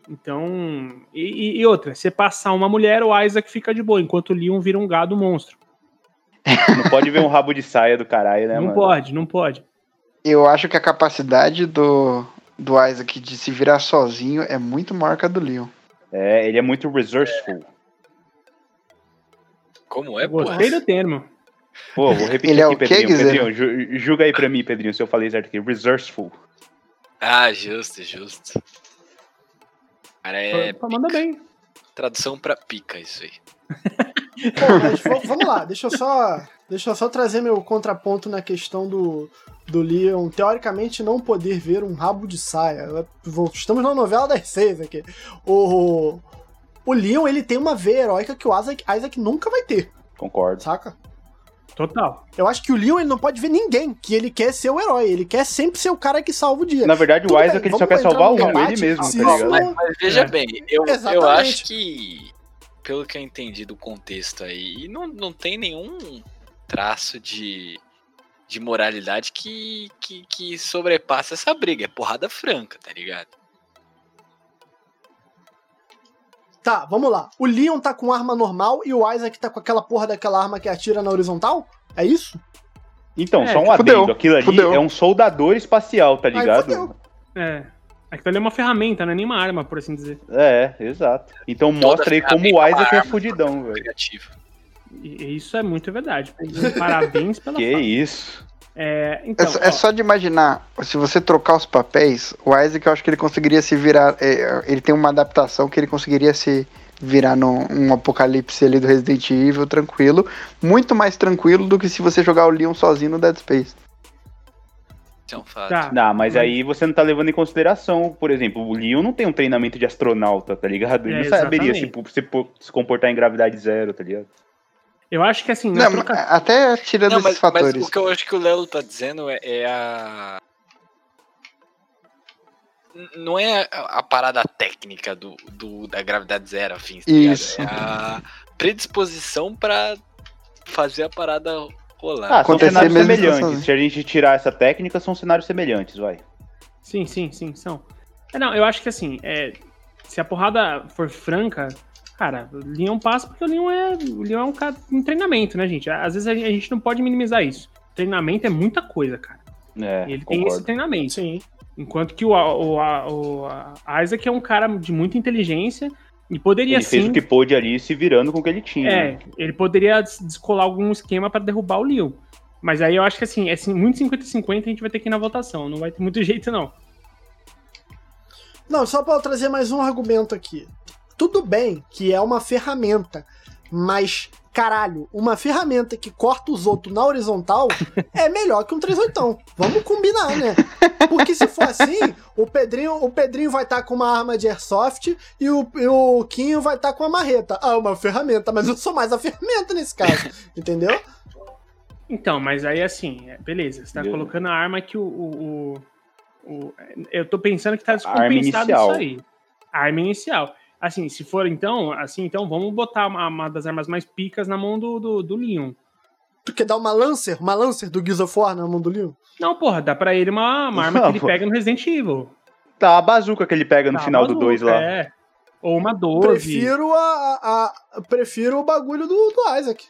Então, e, e- e outra, você passar uma mulher, o Isaac fica de boa, enquanto o Leon vira um gado monstro. Não pode ver um rabo de saia do caralho, né, não mano? pode, não pode. Eu acho que a capacidade do, do Isaac de se virar sozinho é muito maior que a do Leon. É, ele é muito resourceful. Como é, pô? Gostei do termo. Pô, vou repetir Ele é aqui, o quê, Pedrinho. Guizera? Pedrinho, ju- julga aí pra mim, Pedrinho, se eu falei certo aqui. Resourceful. Ah, justo, justo. Cara, é Pô, Manda bem. Tradução pra pica isso aí. [laughs] Pô, mas vamos lá, deixa eu só. Deixa eu só trazer meu contraponto na questão do, do Leon, teoricamente, não poder ver um rabo de saia. Estamos na novela das seis aqui. O, o Leon, ele tem uma veia heróica que o Isaac, Isaac nunca vai ter, Concordo. saca? Total. Eu acho que o Leon ele não pode ver ninguém, que ele quer ser o herói, ele quer sempre ser o cara que salva o dia. Na verdade, Tudo o bem, Isaac ele só quer salvar um, debate, ele mesmo, tá isso- ligado? Mas, mas veja É. bem, eu, eu acho que, pelo que eu entendi do contexto aí, não, não tem nenhum traço de, de moralidade que, que, que sobrepassa essa briga. É porrada franca, tá ligado? Tá, vamos lá. O Leon tá com arma normal e o Isaac tá com aquela porra daquela arma que atira na horizontal? É isso? Então, É, só um que adendo. fudeu, Aquilo ali fudeu. é um soldador espacial, tá ligado? fudeu. É. Aquilo ali é uma ferramenta, não é nenhuma arma, por assim dizer. É, exato. Então Toda mostra aí como o é uma Isaac é fudidão, velho. Isso é muito verdade. Parabéns pela Que fala. isso. É, É, então, só- é ó, só de imaginar, se você trocar os papéis, o Isaac eu acho que ele conseguiria se virar. é, ele tem uma adaptação que ele conseguiria se virar num um apocalipse ali do Resident Evil tranquilo. Muito mais tranquilo do que se você jogar o Leon sozinho no Dead Space. Isso é um fato. tá. Não, mas aí você não tá levando em consideração, por exemplo, o Leon não tem um treinamento de astronauta, tá ligado? Ele É, não saberia se, se, se comportar em gravidade zero, tá ligado? Eu acho que assim, Não, troca- até tirando Não, esses mas, fatores. mas o que eu acho que o Léo tá dizendo é, é a. Não é a, a parada técnica do, do- da gravidade zero, afins, tá? Isso. É a predisposição pra fazer a parada rolar. Ah, são cenários semelhantes. Se a gente tirar essa técnica, são cenários semelhantes, vai. Sim, sim, sim, são. É, não, eu acho que assim, é, se a porrada for franca, cara, o Leon passa porque o Leon é, o Leon é um cara em tremento, né, gente? Às vezes a gente não pode minimizar isso. Treinamento é muita coisa, cara. É, ele tem concordo. esse treinamento. Sim. Enquanto que o, o, o, a Isaac é um cara de muita inteligência e poderia Ele fez sim. o que pôde ali se virando com o que ele tinha. É, né? ele poderia des- descolar algum esquema pra derrubar o Leon. Mas aí eu acho que assim, é muito 50-50 a gente vai ter que ir na votação. Não vai ter muito [laughs] jeito, não. Não, só pra eu trazer mais um argumento aqui. Tudo bem que é uma ferramenta, mas, caralho, uma ferramenta que corta os outros na horizontal [laughs] é melhor que um 38. Vamos combinar, né? Porque se for assim, o Pedrinho, o Pedrinho vai estar com uma arma de airsoft e o, e o Quinho vai estar com uma marreta. Ah, uma ferramenta, mas eu sou mais a ferramenta nesse caso, entendeu? Então, mas aí assim, é, beleza, você tá Beleza. colocando a arma que o. o, o- o- eu tô pensando que tá descompensado isso aí. A arma inicial. Assim, se for então, assim, então vamos botar uma, uma das armas mais picas na mão do, do, do Leon. Tu quer dar uma Lancer, uma Lancer do Gears of War na mão do Leon? Não, porra, dá pra ele uma, uma arma que ele pega no Resident Evil. Tá, a bazuca que ele pega no Tá, final do bazuca, 2 lá. É. Ou uma 12. Prefiro a, a- a- prefiro o bagulho do, do Isaac.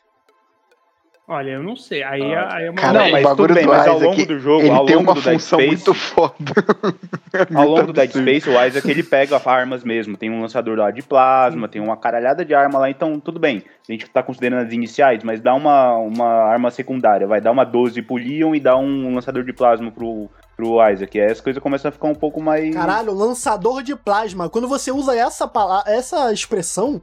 Olha, eu não sei. Aí, Ah, aí é uma. Cara, Não, o mas bagulho tudo bem, do mas ao Isaac, longo do jogo, ele ao tem longo uma do Dead função Space, muito foda. [laughs] É Ao longo do Dead. Space, o Isaac ele pega armas mesmo. Tem um lançador lá de plasma, tem uma caralhada de arma lá, então tudo bem. A gente tá considerando as iniciais, mas dá uma, uma arma secundária. Vai dar uma 12 pro Leon e dá um lançador de plasma pro, pro Isaac. Aí as coisas começam a ficar um pouco mais. Caralho, lançador de plasma. Quando você usa essa, essa expressão,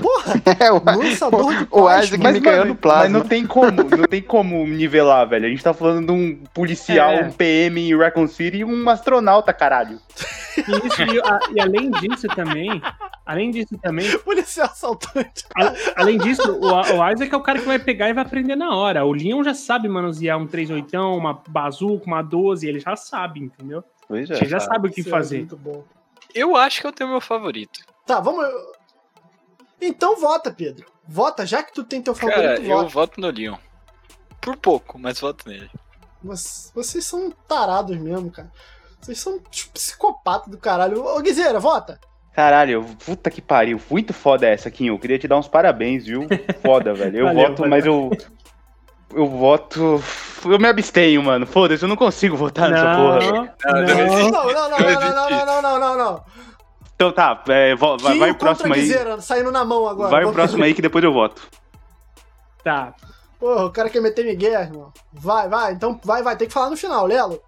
porra, É, o, lançador de o plasma. Isaac Mas, me ganhando mano, plasma. mas não tem como, não tem como nivelar, velho. A gente tá falando de um policial, É. um PM em Raccoon City e um astronauta, caralho. E, isso, e, a- e além disso também. Além disso também. [laughs] Policial assaltante. a- além disso, o, o Isaac é o cara que vai pegar e vai aprender na hora. O Leon já sabe manusear um 38, uma bazuca, uma 12, ele já sabe, entendeu? Pois Ele já sabe o que Isso é fazer. muito bom. Eu acho que eu tenho meu favorito. Tá, vamos. Então vota, Pedro. Vota, já que tu tem teu favorito, Cara, eu vota. voto no Leon. Por pouco, mas voto nele. Mas vocês são tarados mesmo, cara. Vocês são psicopatas do caralho. Ô, Guizeira, vota. Caralho, puta que pariu. Muito foda essa, Kim. Eu queria te dar uns parabéns, viu? Foda, [laughs] velho. Eu Valeu, voto, valeu. mas eu. Eu voto. Eu me abstenho, mano. Foda-se, eu não consigo votar nessa porra. Não, Não, não. Não, não, não, não, Não não, não, não, não, não, não, não. Então tá, é, vo- vai, vai o próximo aí. Saindo na mão agora. Vai o próximo aí que depois eu voto. Tá. Porra, o cara quer meter Miguel, irmão. Vai, vai, então vai, vai. Tem que falar no final, Lelo.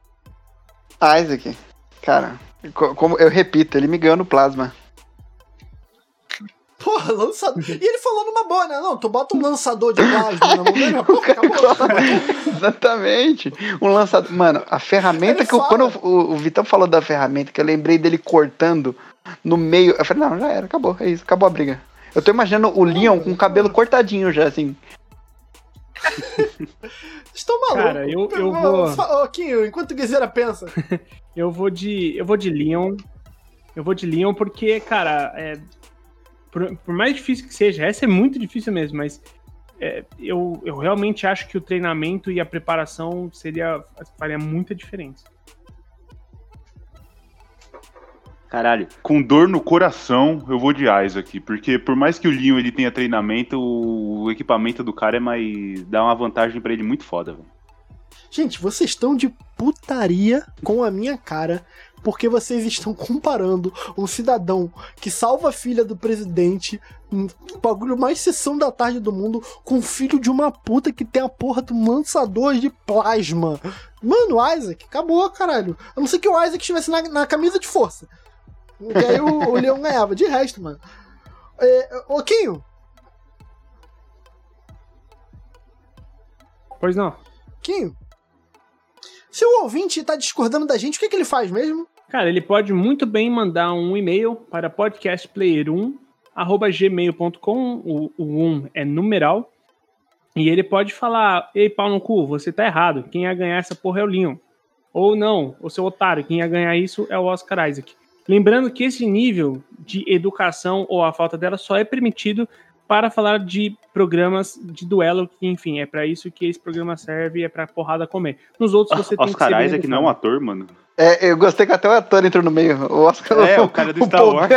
Isaac, cara, co- como eu repito, ele me ganhou no plasma. Porra, lançador. E ele falou numa boa, né? Não, tu bota um lançador de plasma na mão dele, porra, acabou. tá [laughs] bom. Exatamente. Um lançador. Mano, a ferramenta Ele que eu, quando o, o Vitão falou da ferramenta, que eu lembrei dele cortando no meio. Eu falei, não, já era, acabou, é isso, acabou a briga. Eu tô imaginando o Leon com o cabelo cortadinho já, assim. Estão malucos. Cara, eu- eu vou- Ô, Quinho, enquanto o Guizeira pensa. [laughs] Eu vou de. Eu vou de Leon. Eu vou de Leon porque, cara, é, por, por mais difícil que seja, essa é muito difícil mesmo, mas é, eu, eu realmente acho que o treinamento e a preparação seria faria muita diferença. Caralho, com dor no coração, eu vou de Isaac, porque por mais que o Leon ele tenha treinamento, o equipamento do cara é mais dá uma vantagem pra ele muito foda, velho. Gente, vocês estão de putaria com a minha cara, porque vocês estão comparando um cidadão que salva a filha do presidente, um bagulho mais sessão da tarde do mundo, com o filho de uma puta que tem a porra um lançador de plasma. Mano, Isaac, acabou, caralho. A não ser que o Isaac estivesse na, na camisa de força. E aí o, o Leão ganhava. De resto, mano. É, ô, Quinho, Pois não. Quinho. Se o ouvinte tá discordando da gente, o que, que ele faz mesmo? Cara, ele pode muito bem mandar um e-mail para podcastplayer1@gmail.com. O, o 1 é numeral. E ele pode falar: Ei, pau no cu, você tá errado. Quem ia ganhar essa porra é o Leon. Ou não, o seu otário, quem ia ganhar isso é o Oscar Isaac. Lembrando que esse nível de educação ou a falta dela só é permitido para falar de programas de duelo, que, enfim, é para isso que esse programa serve, é pra porrada comer. Nos outros você tem Oscar que ser bem Isaac não é um ator, mano. É, eu gostei que até o ator entrou no meio. O Oscar É, o cara do [laughs] o Star Paul Wars.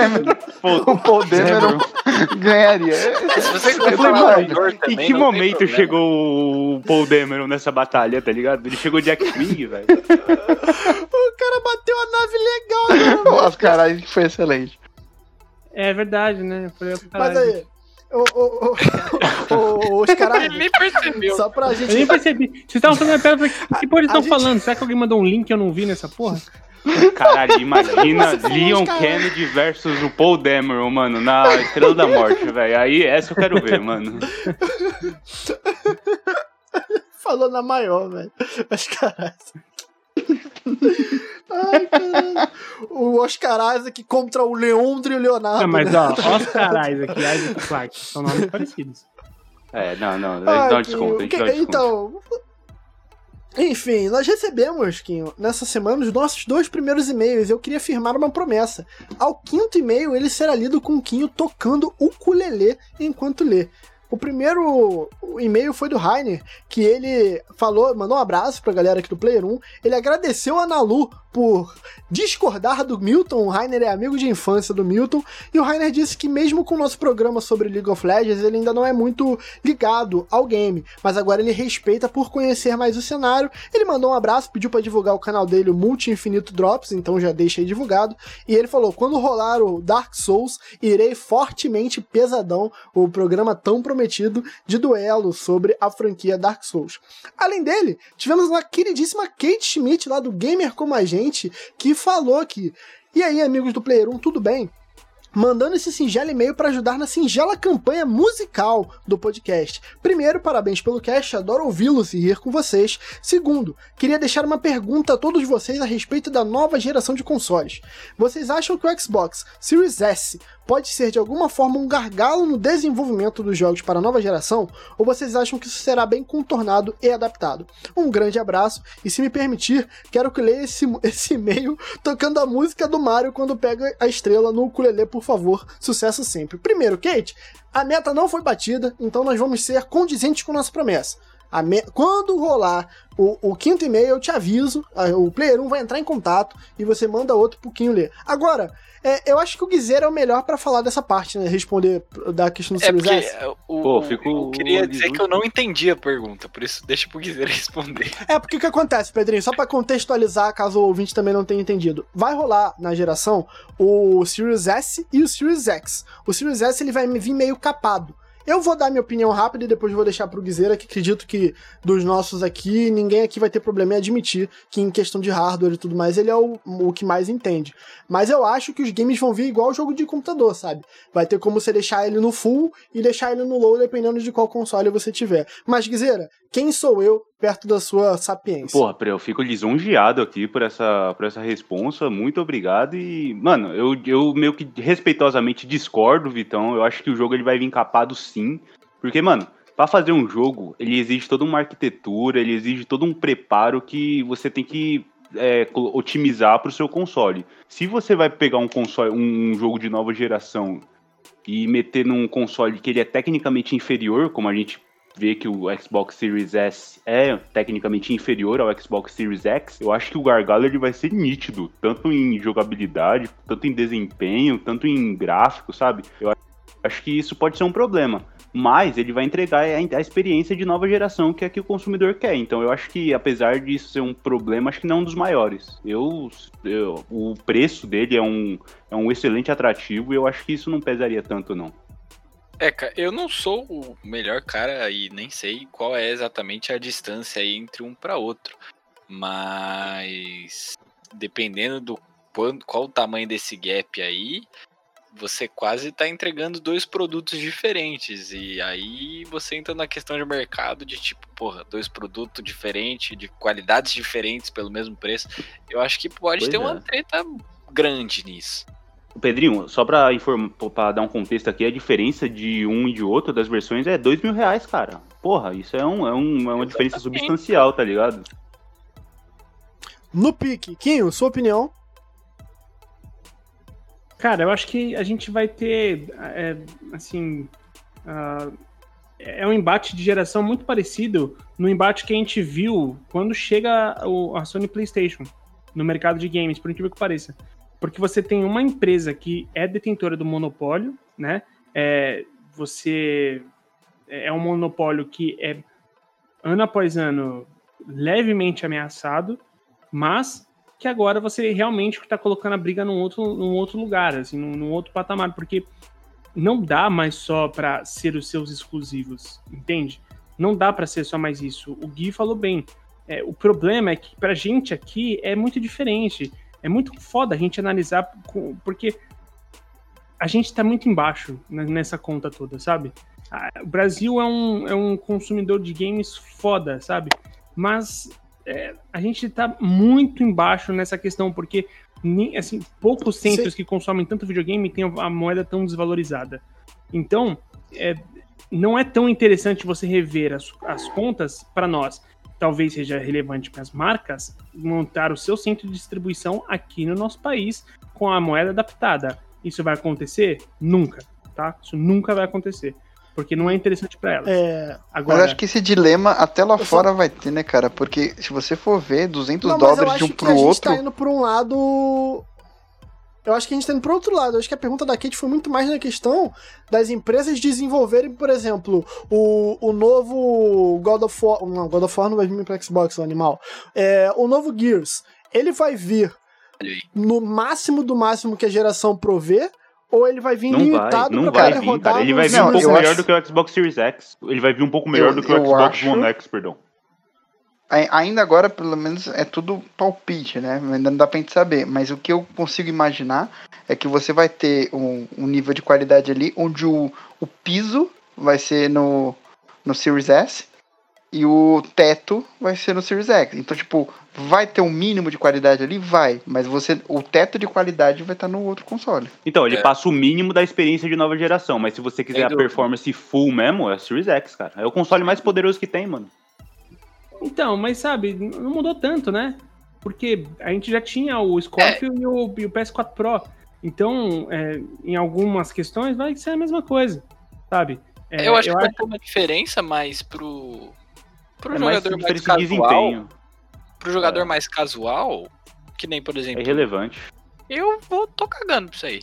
[laughs] O Paul Dameron [laughs] ganharia. Você Eu falei, mano, Em que tem momento chegou o Paul Dameron nessa batalha, tá ligado? Ele chegou Jack Swing, velho. O cara bateu a nave legal, né? O Oscar Isaac foi excelente. É verdade, né? Falei, Mas aí, o, o, o, o, os caras. Ele nem percebeu. Só pra Eu nem gente. percebi. Vocês estavam falando, eu falei, que porra eles A estão gente- falando? Será que alguém mandou um link que eu não vi nessa porra? Caralho, imagina Leon os caras. Kennedy versus o Paul Dameron, mano, na Estrela da Morte, velho. Aí essa eu quero ver, mano. Falou na maior, velho. Mas caralho. Ai, caralho. O Oscar Isaac contra o Leandro e o Leonardo. Não, mas né? ó, Oscar Isaac e Isaac Clarke são nomes parecidos. É, não, não, Ai, dá um desconto, a gente que- dá um desconto. Então. Enfim, nós recebemos, Quinho, nessa semana, os nossos dois primeiros e-mails. Eu queria firmar uma promessa. Ao quinto e-mail, ele será lido com o Quinho tocando o ukulele enquanto lê. O primeiro e-mail foi do Rainer, que ele falou, mandou um abraço pra galera aqui do Player 1. Ele agradeceu a Nalu por discordar do Milton. O Rainer é amigo de infância do Milton. E o Rainer disse que mesmo com o nosso programa sobre League of Legends, ele ainda não é muito ligado ao game. Mas agora ele respeita por conhecer mais o cenário. Ele mandou um abraço, pediu pra divulgar o canal dele, o Multi Infinito Drops, então já deixa aí divulgado. E ele falou: quando rolar o Dark Souls, irei fortemente pesadão, o programa tão prometido de duelo sobre a franquia Dark Souls. Além dele, tivemos uma queridíssima Kate Schmidt lá do Gamer Como a Gente, que falou que. E aí, amigos do Player 1, tudo bem? mandando esse singelo e-mail para ajudar na singela campanha musical do podcast. Primeiro, parabéns pelo cast, adoro ouvi-los e rir com vocês. Segundo, queria deixar uma pergunta a todos vocês a respeito da nova geração de consoles. Vocês acham que o Xbox Series S pode ser de alguma forma um gargalo no desenvolvimento dos jogos para a nova geração? Ou vocês acham que isso será bem contornado e adaptado? Um grande abraço e, se me permitir, quero que leia esse, [laughs] esse e-mail tocando a música do Mario quando pega a estrela no ukulele, por favor. Sucesso sempre. Primeiro, Kate, a meta não foi batida, então nós vamos ser condizentes com nossa promessa. A me- Quando rolar o, o quinto e-mail, eu te aviso, a- o Player 1 vai entrar em contato e você manda outro pro Quinho ler. Agora, é, eu acho que o Guizeiro é o melhor pra falar dessa parte, né? Responder da questão do É Series porque S. o, Pô, o- fico eu queria dizer liso. que eu não entendi a pergunta, por isso deixa pro Guizeiro [laughs] responder. É, porque o que acontece, Pedrinho? Só pra contextualizar, caso o ouvinte também não tenha entendido. Vai rolar na geração o Series S e o Series X. O Series S ele vai vir meio capado. Eu vou dar minha opinião rápida e depois vou deixar pro Guizeira, que acredito que dos nossos aqui, ninguém aqui vai ter problema em admitir que em questão de hardware e tudo mais, ele é o, o que mais entende. Mas eu acho que os games vão vir igual jogo de computador, sabe? Vai ter como você deixar ele no full e deixar ele no low, dependendo de qual console você tiver. Mas, Guizeira, quem sou eu perto da sua sapiência? Porra, eu fico lisonjeado aqui por essa, por essa responsa. Muito obrigado. E, mano, eu, eu meio que respeitosamente discordo, Vitão. Eu acho que o jogo ele vai vir capado sim. Porque, mano, pra fazer um jogo, ele exige toda uma arquitetura, ele exige todo um preparo que você tem que é, otimizar pro seu console. Se você vai pegar um console, um jogo de nova geração e meter num console que ele é tecnicamente inferior, como a gente vê que o Xbox Series S é tecnicamente inferior ao Xbox Series X, eu acho que o gargalo ele vai ser nítido, tanto em jogabilidade, tanto em desempenho, tanto em gráfico, sabe? Eu acho que isso pode ser um problema. Mas ele vai entregar a experiência de nova geração que é que o consumidor quer. Então eu acho que, apesar disso ser um problema, acho que não é um dos maiores. Eu, eu- o preço dele é um, é um excelente atrativo e eu acho que isso não pesaria tanto, não. É, cara, eu não sou o melhor cara e nem sei qual é exatamente a distância aí entre um para outro. Mas dependendo do qual o tamanho desse gap aí, você quase tá entregando dois produtos diferentes. E aí você entra na questão de mercado de tipo, porra, dois produtos diferentes, de qualidades diferentes pelo mesmo preço. Eu acho que pode Pois ter é. uma treta grande nisso. Pedrinho, só pra, inform... pra dar um contexto aqui, a diferença de um e de outro das versões é dois mil reais, cara. Porra, isso é, um, é, um, é uma diferença substancial, tá ligado? No pique. Quinho, sua opinião? Cara, eu acho que a gente vai ter, é, assim, uh, é um embate de geração muito parecido no embate que a gente viu quando chega o, a Sony PlayStation no mercado de games, por incrível que pareça. Porque você tem uma empresa que é detentora do monopólio, né? É, você é um monopólio que é ano após ano levemente ameaçado, mas que agora você realmente está colocando a briga num outro, num outro lugar, assim, num, num outro patamar, porque não dá mais só para ser os seus exclusivos, entende? Não dá para ser só mais isso. O Gui falou bem. É, o problema é que pra gente aqui é muito diferente. É muito foda a gente analisar, porque a gente tá muito embaixo nessa conta toda, sabe? O Brasil é um, é um consumidor de games foda, sabe? Mas é, a gente tá muito embaixo nessa questão, porque assim, poucos centros Sim. que consomem tanto videogame têm a moeda tão desvalorizada. Então, é, não é tão interessante você rever as, as contas para nós. Talvez seja relevante para as marcas montar o seu centro de distribuição aqui no nosso país com a moeda adaptada. Isso vai acontecer? Nunca, tá? Isso nunca vai acontecer porque não é interessante para elas. É... Agora, mas acho que esse dilema até lá fora vai ter, né, cara? Porque se você for ver 200 não, dólares de um pro outro. A gente tá indo por um lado. Eu acho que a gente tá indo pro outro lado. Eu acho que a pergunta da Kate foi muito mais na questão das empresas desenvolverem, por exemplo, o, o novo God of War. Não, God of War não vai vir pro Xbox, o animal. É, o novo Gears. Ele vai vir no máximo do máximo que a geração prover ou ele vai vir não limitado vai, não vai vir, rodar cara. Ele vai vir um pouco melhor acho... do que o Xbox Series X. Ele vai vir um pouco melhor eu, do que o Xbox acho... One X, perdão. Ainda agora, pelo menos, é tudo palpite, né? Ainda não dá pra gente saber. Mas o que eu consigo imaginar é que você vai ter um, um nível de qualidade ali onde o, o piso vai ser no, no Series S e o teto vai ser no Series X. Então, tipo, vai ter um mínimo de qualidade ali? Vai. Mas você o teto de qualidade vai estar no outro console. Então, ele é. passa o mínimo da experiência de nova geração. Mas se você quiser a performance full mesmo, é o Series X, cara. É o console mais poderoso que tem, mano. Então, mas sabe, não mudou tanto, né? Porque a gente já tinha o Scorpio é. e, o, e, o, PS4 Pro. Então, é, em algumas questões, vai ser a mesma coisa, sabe? É, eu acho eu que acho... vai ter uma diferença mais pro, Pro é jogador mais, mais casual, desempenho. pro jogador é. mais casual, que nem, por exemplo. É relevante. Eu vou tô cagando pra isso aí.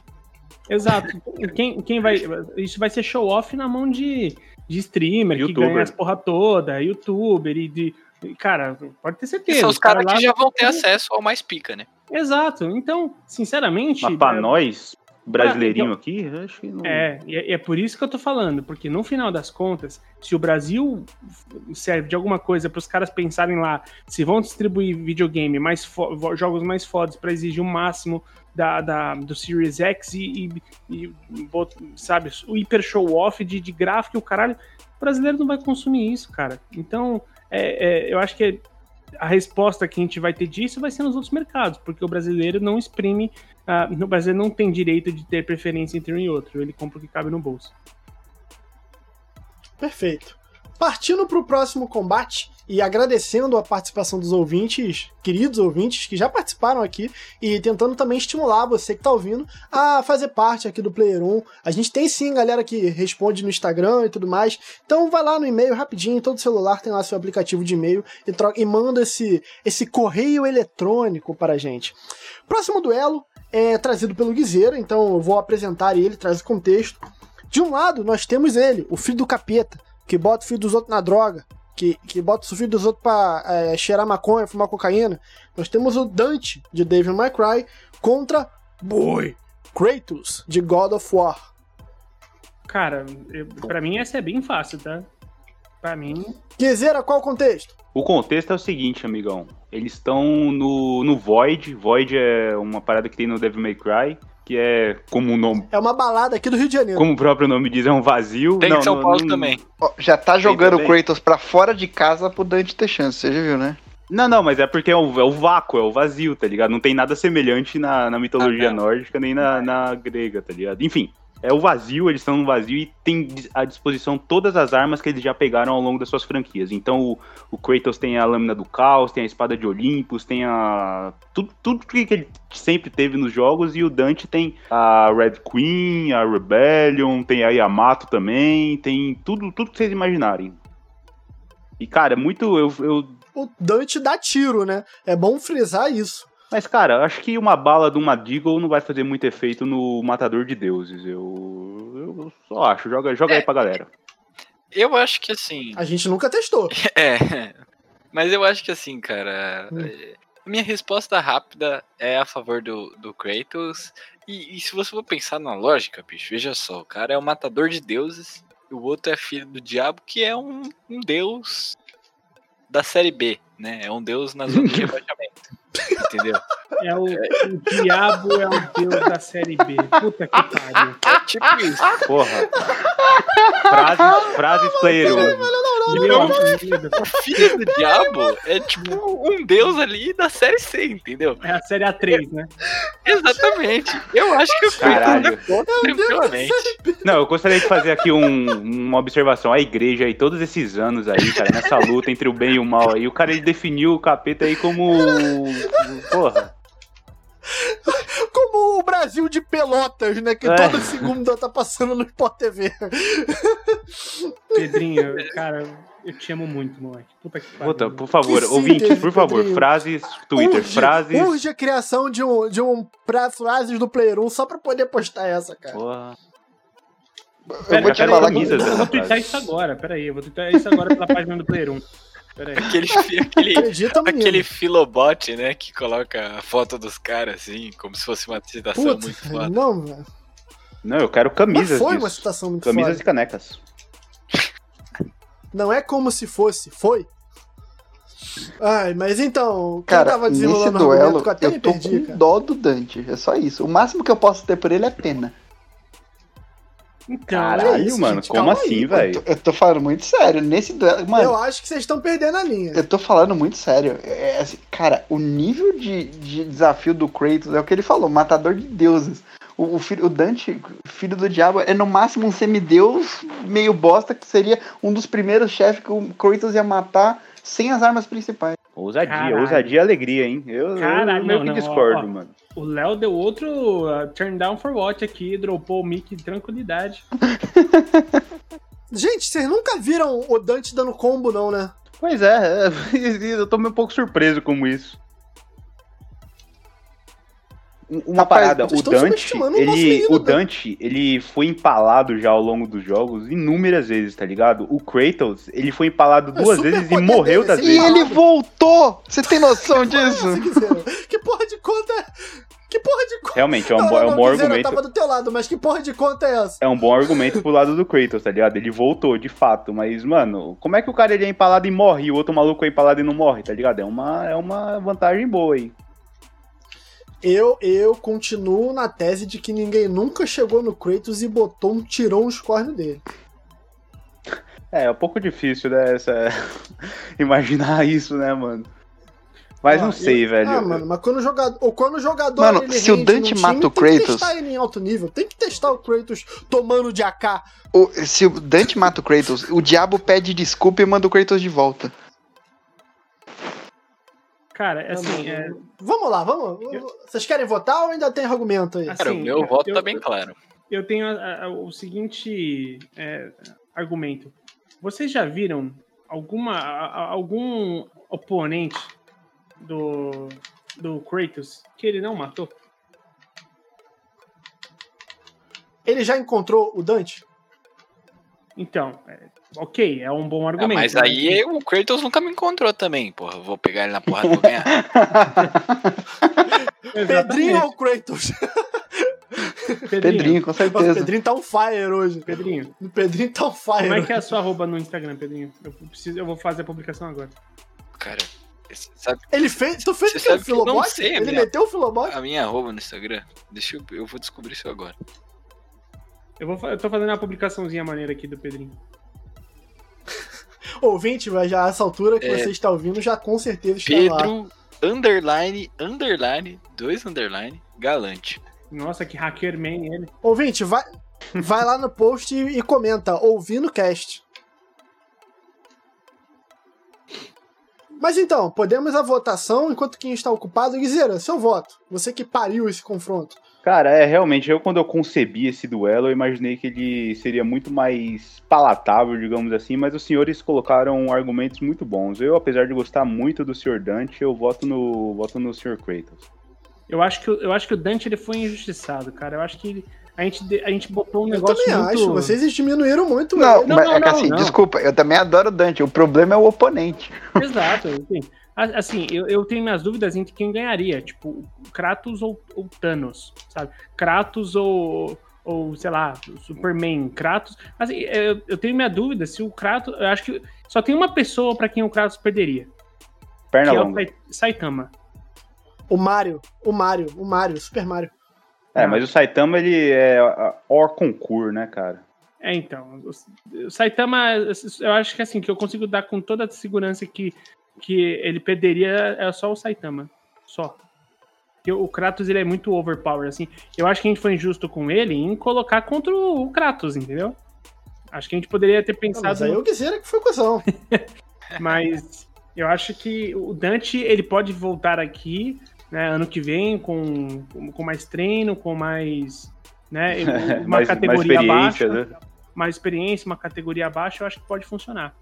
Exato. quem, quem vai. Isso vai ser show off na mão de, de streamer, YouTuber. que ganha as porra toda, youtuber e de. Cara, pode ter certeza. E são os caras cara que já vão ter acesso ao mais pica, né? Exato. Então, sinceramente. Mas pra é... nós, brasileirinho ah, então, aqui, acho que não. É, e é, é por isso que eu tô falando, porque no final das contas, se o Brasil serve de alguma coisa para os caras pensarem lá se vão distribuir videogame, mais jogos mais fodas para exigir o máximo da, da, do Series X e, e, e sabe, o hiper show off de, de gráfico e o caralho, o brasileiro não vai consumir isso, cara. Então, é, é, eu acho que a resposta que a gente vai ter disso vai ser nos outros mercados, porque o brasileiro não exprime ah, no Brasil não tem direito de ter preferência entre um e outro, ele compra o que cabe no bolso. Perfeito. Partindo para o próximo combate e agradecendo a participação dos ouvintes, queridos ouvintes que já participaram aqui e tentando também estimular você que está ouvindo a fazer parte aqui do Player 1. A gente tem sim galera que responde no Instagram e tudo mais. Então vai lá no e-mail rapidinho, todo celular tem lá seu aplicativo de e-mail e, troca, e manda esse, esse correio eletrônico para a gente. Próximo duelo é trazido pelo Guizeiro, então eu vou apresentar ele, traz o contexto. De um lado, nós temos ele, o filho do capeta, que bota o filho dos outros na droga, que, que bota o filho dos outros pra é, cheirar maconha, fumar cocaína. Nós temos o Dante, de Devil May Cry, contra Boy, Kratos, de God of War. Cara, eu, pra mim essa é bem fácil, tá? Pra mim. Guizeira, qual o contexto? O contexto é o seguinte, amigão. Eles estão no, no Void. Void é uma parada que tem no Devil May Cry. Que é como o nome. É uma balada aqui do Rio de Janeiro. Como o próprio nome diz, é um vazio. Tem não, São Paulo não, também. já tá jogando o Kratos pra fora de casa pro Dante ter chance, você já viu, né? Não, não, mas é porque é o, é o vácuo, é o vazio, tá ligado? Não tem nada semelhante na, na mitologia ah, nórdica nem na, na grega, tá ligado? Enfim, é o vazio, eles estão no vazio e tem à disposição todas as armas que eles já pegaram ao longo das suas franquias. Então o, o Kratos tem a lâmina do caos, tem a espada de Olympus, tem a. Tudo, tudo que ele sempre teve nos jogos, e o Dante tem a Red Queen, a Rebellion, tem a Yamato também, tem tudo, tudo que vocês imaginarem. E, cara, é muito. Eu, eu... O Dante dá tiro, né? É bom frisar isso. Mas, cara, acho que uma bala de uma Deagle não vai fazer muito efeito no Matador de Deuses. Eu, eu só acho. Joga, joga É. aí pra galera. Eu acho que assim. A gente nunca testou. [laughs] É. Mas eu acho que assim, cara. Hum. é, Minha resposta rápida é a favor do, do Kratos. E, e se você for pensar na lógica, bicho, veja só, o cara é o matador de deuses, e o outro é filho do diabo, que é um, um deus da série B, né? É um deus na zona [laughs] de rebaixamento. Entendeu? É o, o diabo é o deus da série B. Puta que pariu. É tipo isso. Porra. frases, frases player 1. Meu filho do diabo é tipo um deus ali da série C, entendeu? É a série A3, né? Exatamente. Eu acho que o Caralho. Kratos é foda tranquilamente. Não, eu gostaria de fazer aqui um- uma observação. A igreja aí, todos esses anos aí, cara, nessa luta entre o bem e o mal aí, o cara ele definiu o capeta aí como. Porra. Como o Brasil de Pelotas, né? Que É. toda segunda tá passando no Sport TV. Pedrinho, cara, eu te amo muito, moleque. Puta que pariu. Puta, por favor, Que ouvinte, síntese, por favor, Pedrinho. frases, Twitter, urge, frases. Urge a criação de um, de um pra frases do Player 1 só pra poder postar essa, cara. Porra. Eu vou te falar camisas que. Eu vou twittar isso agora, peraí. Eu vou twittar isso agora pela página do Player 1. Aquele, aquele, [laughs] Acredita, aquele filobot, né? Que coloca a foto dos caras assim, como se fosse uma citação Puta, muito foda. não, velho. Não, eu quero Mas camisas foi uma disso. situação muito Camisas foda. e canecas. Não é como se fosse, foi? Ai, mas então, quem Cara, tava nesse desenrolando o duelo, argumento eu até eu tô perdi, com cara. dó do Dante. É só isso. O máximo que eu posso ter por ele é pena. Então, Caralho, é isso, mano, gente, como assim. Eu velho? tô, eu tô falando muito sério. Nesse duelo. Mano, Eu acho que vocês estão perdendo a linha. Eu tô falando muito sério. É, assim, cara, o nível de, de desafio do Kratos é o que ele falou, matador de deuses. O, o filho, o Dante, filho do diabo, é no máximo um semideus meio bosta, que seria um dos primeiros chefes que o Kratos ia matar sem as armas principais. Ousadia, Caralho. ousadia e alegria, hein? Eu, Caralho, eu meio não, que não, discordo, ó, ó. mano. O Léo deu outro uh, turn down for what aqui, dropou o mic de tranquilidade. [laughs] Gente, vocês nunca viram o Dante dando combo, não, né? Pois é, [laughs] eu tô meio um pouco surpreso com isso. Um- Uma Rapaz, parada, o Dante, ele, menino, o. Dante, ele foi empalado já ao longo dos jogos inúmeras vezes, tá ligado? O Kratos, ele foi empalado É duas vezes e morreu dele, das sim. E vezes. ele voltou! Você tem noção disso? Se quiser. Que porra de conta é... Que porra de conta... Realmente, é um, Não, bo- é não, um não, bom quiser, Eu argumento. tava do teu lado, mas que porra de conta é essa? É um bom argumento pro lado do Kratos, tá ligado? Ele voltou, de fato, mas, mano, como é que o cara ele é empalado e morre e o outro maluco é empalado e não morre, tá ligado? É uma, é uma vantagem boa aí. Eu, eu continuo na tese de que ninguém nunca chegou no Kratos e botou um tirão nos cornos dele. É, é um pouco difícil, né, essa... [laughs] imaginar isso, né, mano? Mas Ah, não sei, velho. Ah, mano, mas quando o jogador, ou quando o jogador Mano, ele se o Dante mata time, o tem que Kratos- testar ele em alto nível, tem que testar o Kratos tomando de AK. O- se o Dante mata o Kratos, o diabo pede desculpa e manda o Kratos de volta. Cara, assim, é, Vamos lá, vamos. Vocês querem votar ou ainda tem argumento aí? Assim, Cara, o meu eu- voto eu- tá bem claro. eu tenho a- a- o seguinte é, argumento. Vocês já viram alguma, a- a- algum oponente do, do Kratos que ele não matou? Ele já encontrou o Dante? Então, é, ok, é um bom Ah, argumento. mas aí o Kratos nunca me encontrou também, porra. Vou pegar ele na porrada e vou ganhar. [laughs] Pedrinho ou Kratos? Pedrinho. Pedrinho, com Nossa, o certeza. Pedrinho tá on fire hoje. Pedrinho, O Pedrinho tá on fire. como é que é a sua arroba no Instagram, Pedrinho? Eu, preciso, eu vou fazer a publicação agora. Cara, sabe Ele fez. Tu fez o que? O eu não Filobot? sei, Ele minha- meteu o Filobot? a minha arroba no Instagram? Deixa eu. Eu vou descobrir isso agora. Eu, vou, eu tô fazendo uma publicaçãozinha maneira aqui do Pedrinho. Ouvinte, mas já a essa altura que É. você está ouvindo, já com certeza está lá. Pedro, underline, underline, dois underline, galante. Nossa, que hacker man ele. Ouvinte, vai. vai lá no post e, e comenta, ouvindo o cast. Mas então, podemos a votação enquanto quem está ocupado. Guizeira, seu voto. Você que pariu esse confronto. Cara, é realmente, eu quando eu concebi esse duelo, eu imaginei que ele seria muito mais palatável, digamos assim, mas os senhores colocaram argumentos muito bons. Eu, apesar de gostar muito do Sr. Dante, eu voto no voto no Sr. Kratos. Eu acho que, eu acho que o Dante ele foi injustiçado, cara. Eu acho que ele, a, gente, a gente botou um Eu negócio também muito... acho. Vocês diminuíram muito Não. Não, mas não, é que não, assim, não. desculpa, eu também adoro o Dante. O problema é o oponente. Exato, enfim. Assim, eu, eu tenho minhas dúvidas entre quem ganharia, tipo, Kratos ou, ou Thanos, sabe? Kratos ou, ou, sei lá, Superman, Kratos. Assim, eu, eu tenho minha dúvida se o Kratos. Eu acho que só tem uma pessoa pra quem o Kratos perderia, Perna que é o longa. Sai- Saitama. O Mario, o Mario, o Mario, Super Mario. É, mas o Saitama, ele é hors concurso, né, cara? É, então. O o Saitama, eu acho que assim, que eu consigo dar com toda a segurança que, que ele perderia é só o Saitama. Só. Porque o Kratos ele é muito overpower, assim. Eu acho que a gente foi injusto com ele em colocar contra o Kratos, entendeu? Acho que a gente poderia ter pensado. mas aí o Guizeira que foi cuzão. [laughs] Mas eu acho que o Dante ele pode voltar aqui, né, ano que vem com, com, mais treino, com mais, né, [laughs] uma mais, mais categoria experiência, abaixo, né? mais experiência, uma categoria abaixo, eu acho que pode funcionar.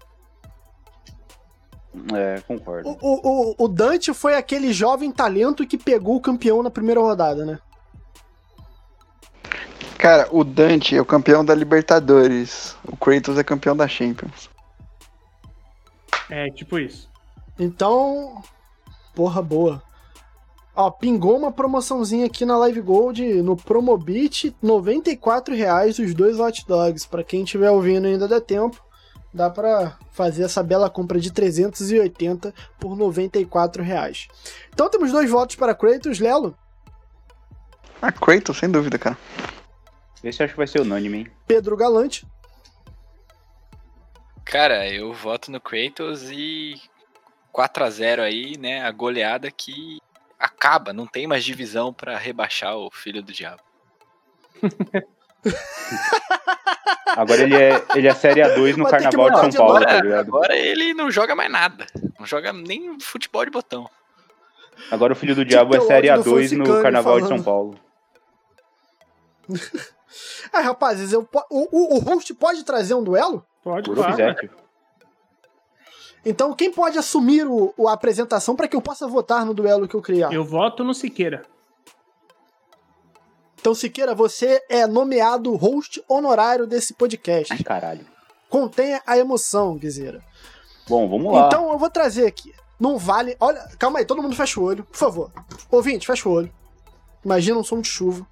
É, concordo. O, o, o- Dante foi aquele jovem talento que pegou o campeão na primeira rodada, né? Cara, o Dante é o campeão da Libertadores. O Kratos é campeão da Champions. É, tipo isso. Então, porra boa. Ó, pingou uma promoçãozinha aqui na Live Gold, no Promobit, 94 reais os dois hot dogs. Pra quem estiver ouvindo ainda dá tempo, dá pra fazer essa bela compra de 380 por 94 reais. Então temos dois votos para Kratos, Lelo, Ah, Kratos, sem dúvida, cara. Esse eu acho que vai ser unânime, hein? Pedro Galante, Cara, eu voto no Kratos e 4 a 0 aí, né? A goleada que acaba, não tem mais divisão pra rebaixar o filho do diabo. [laughs] [laughs] Agora ele é, ele é Série A2 no que Carnaval de São de Paulo, tá Agora, ligado? agora ele não joga mais nada. Não joga nem futebol de botão. Agora o filho do diabo é Série o áudio do A2 no Carnaval de falando. São Paulo. [laughs] Ah, rapazes, eu, o, o, o host pode trazer um duelo? Pode, Por claro. tio. Então, quem pode assumir o, o- a apresentação para que eu possa votar no duelo que eu criar? Eu voto no Siqueira. Então, Siqueira, você é nomeado host honorário desse podcast. Ai, caralho. Contenha a emoção, Guizeira. Bom, vamos lá. Então, eu vou trazer aqui. Não vale. Olha, calma aí, todo mundo fecha o olho, por favor. Ouvinte, fecha o olho. Imagina um som de chuva.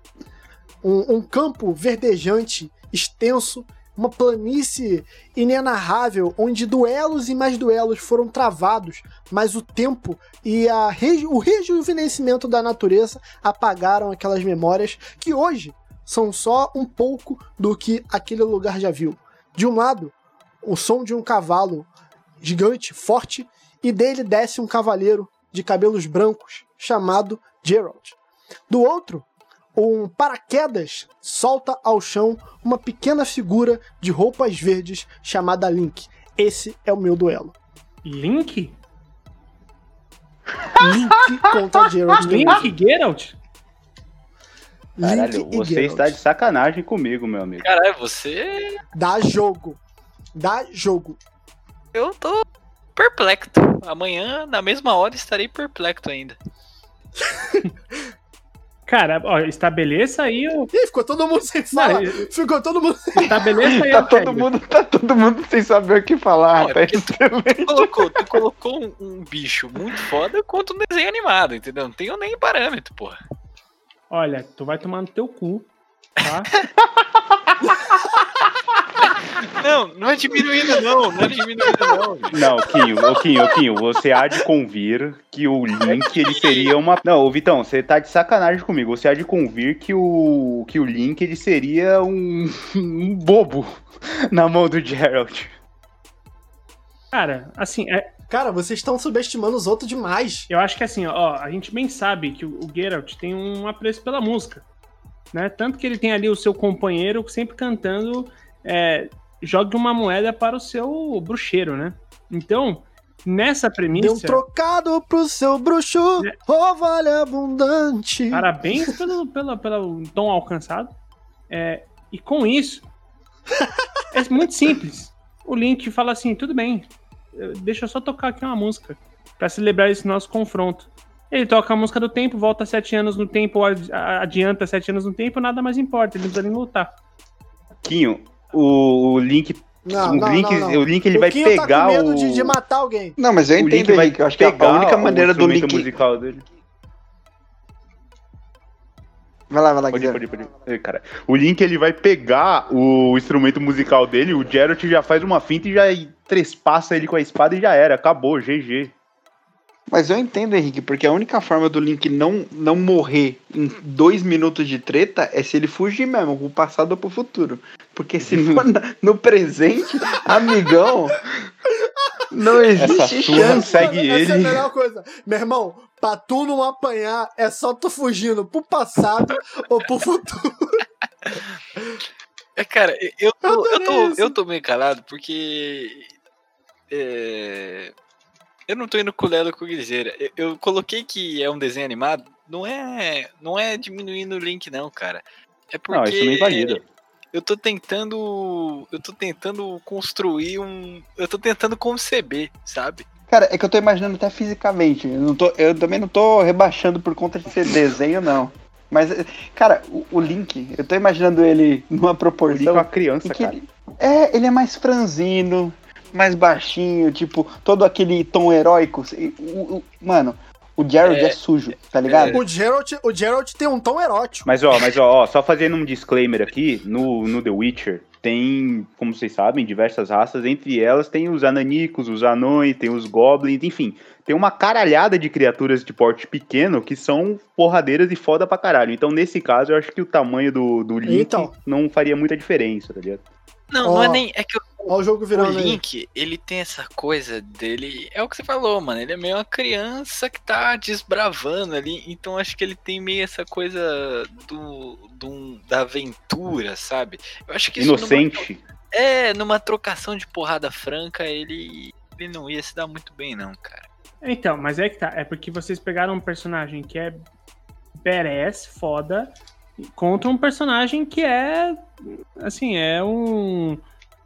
Um, um campo verdejante, extenso, uma planície inenarrável, onde duelos e mais duelos foram travados, mas o tempo e reju- o rejuvenescimento da natureza apagaram aquelas memórias que hoje são só um pouco do que aquele lugar já viu. De um lado, o som de um cavalo gigante, forte, e dele desce um cavaleiro de cabelos brancos chamado Gerald. Do outro, um paraquedas solta ao chão uma pequena figura de roupas verdes chamada Link. Esse é o meu duelo. Link? Link contra [laughs] Gerald. Link Geralt? Caralho, e você Geralt. está de sacanagem comigo, meu amigo. Caralho, você. Dá jogo. Dá jogo. Eu tô perplexo. Amanhã, na mesma hora, estarei perplexo ainda. [laughs] Cara, ó, estabeleça aí o. Ih, ficou todo mundo sem fala. Não, Ficou todo mundo estabeleça aí Tá todo regra. mundo, tá todo mundo sem saber o que falar, Não, é tá excelente. Tu colocou, tu colocou um, um bicho muito foda quanto um desenho animado, entendeu? Não tenho nem parâmetro, porra. Olha, tu vai tomar no teu cu, tá? [laughs] Não, não é diminuindo, não. Não é diminuindo, não. Não, Quinho, ô Quinho, ô Quinho, você há de convir que o Link ele seria uma. Não, ô Vitão, você tá de sacanagem comigo. Você há de convir que o que o Link ele seria um, um bobo na mão do Geralt. Cara, assim, é- Cara, vocês estão subestimando os outros demais. eu acho que assim, ó, a gente bem sabe que o, o Geralt tem um apreço pela música. né? Tanto que ele tem ali o seu companheiro sempre cantando é, jogue uma moeda para o seu bruxeiro, né? Então, nessa premissa. Deu um trocado pro seu bruxo, é. oh vale abundante. Parabéns [laughs] pelo, pelo, pelo tom alcançado. É, e com isso, [laughs] é muito simples. O Link fala assim: tudo bem, deixa eu só tocar aqui uma música para celebrar esse nosso confronto. Ele toca a música do tempo, volta sete anos no tempo, ou adianta sete anos no tempo, nada mais importa, ele não precisa nem lutar. Quinho, o, Link. Não, o, não, Link não, o Link ele vai Quinho pegar tá com medo o... de, de matar alguém. Não, mas eu o entendo, Link vai Henrique, eu acho que a única maneira o do Link... musical dele. Vai lá, vai lá, pode, pode, pode. Ei, cara. O Link ele vai pegar o instrumento musical dele, o Geralt já faz uma finta e já trespassa ele com a espada e já era, acabou, GG. Mas eu entendo, Henrique, porque a única forma do Link não, não morrer em dois minutos de treta é se ele fugir mesmo, pro passado ou pro futuro. Porque se for no presente, amigão, não existe Essa chance. segue Essa ele. é a melhor coisa. Meu irmão, pra tu não apanhar, é só tu fugindo pro passado ou pro futuro. É, cara, eu tô, eu, adorei tô, isso. eu tô meio calado porque. É, eu não tô indo com o Lelo com o Guizeira. Eu, eu coloquei que é um desenho animado. Não é, não é diminuindo o link, não, cara. É porque. Não, isso não invalida. Eu tô tentando. Eu tô tentando construir um. Eu tô tentando conceber, sabe? Cara, é que eu tô imaginando até fisicamente. Eu, não tô, eu também não tô rebaixando por conta de ser desenho, não. Mas, cara, o, o Link, eu tô imaginando ele numa O Link é proporção. uma criança, que cara. ele, é, ele é mais franzino, mais baixinho, tipo, todo aquele tom heróico. Mano, o Jared é, É, sujo, tá ligado? O Geralt, o Geralt tem um tom erótico. Mas ó, mas ó, ó, só fazendo um disclaimer aqui, no, no The Witcher tem, como vocês sabem, diversas raças, entre elas tem os ananicos, os anões, tem os goblins, enfim, tem uma caralhada de criaturas de porte pequeno que são porradeiras e foda pra caralho. Então, nesse caso, eu acho que o tamanho do, do Link Então. não faria muita diferença, tá ligado? Não, Ó, não é nem. É que o o jogo o virando aí. Link, ele tem essa coisa dele. É o que você falou, mano. Ele é meio uma criança que tá desbravando ali. Então acho que ele tem meio essa coisa do, do- da aventura, sabe? Eu acho que isso Inocente. Numa, é, numa trocação de porrada franca, ele, ele não ia se dar muito bem, não, cara. Então, mas é que tá. É porque vocês pegaram um personagem que é badass, foda, contra um personagem que é. Assim, é um.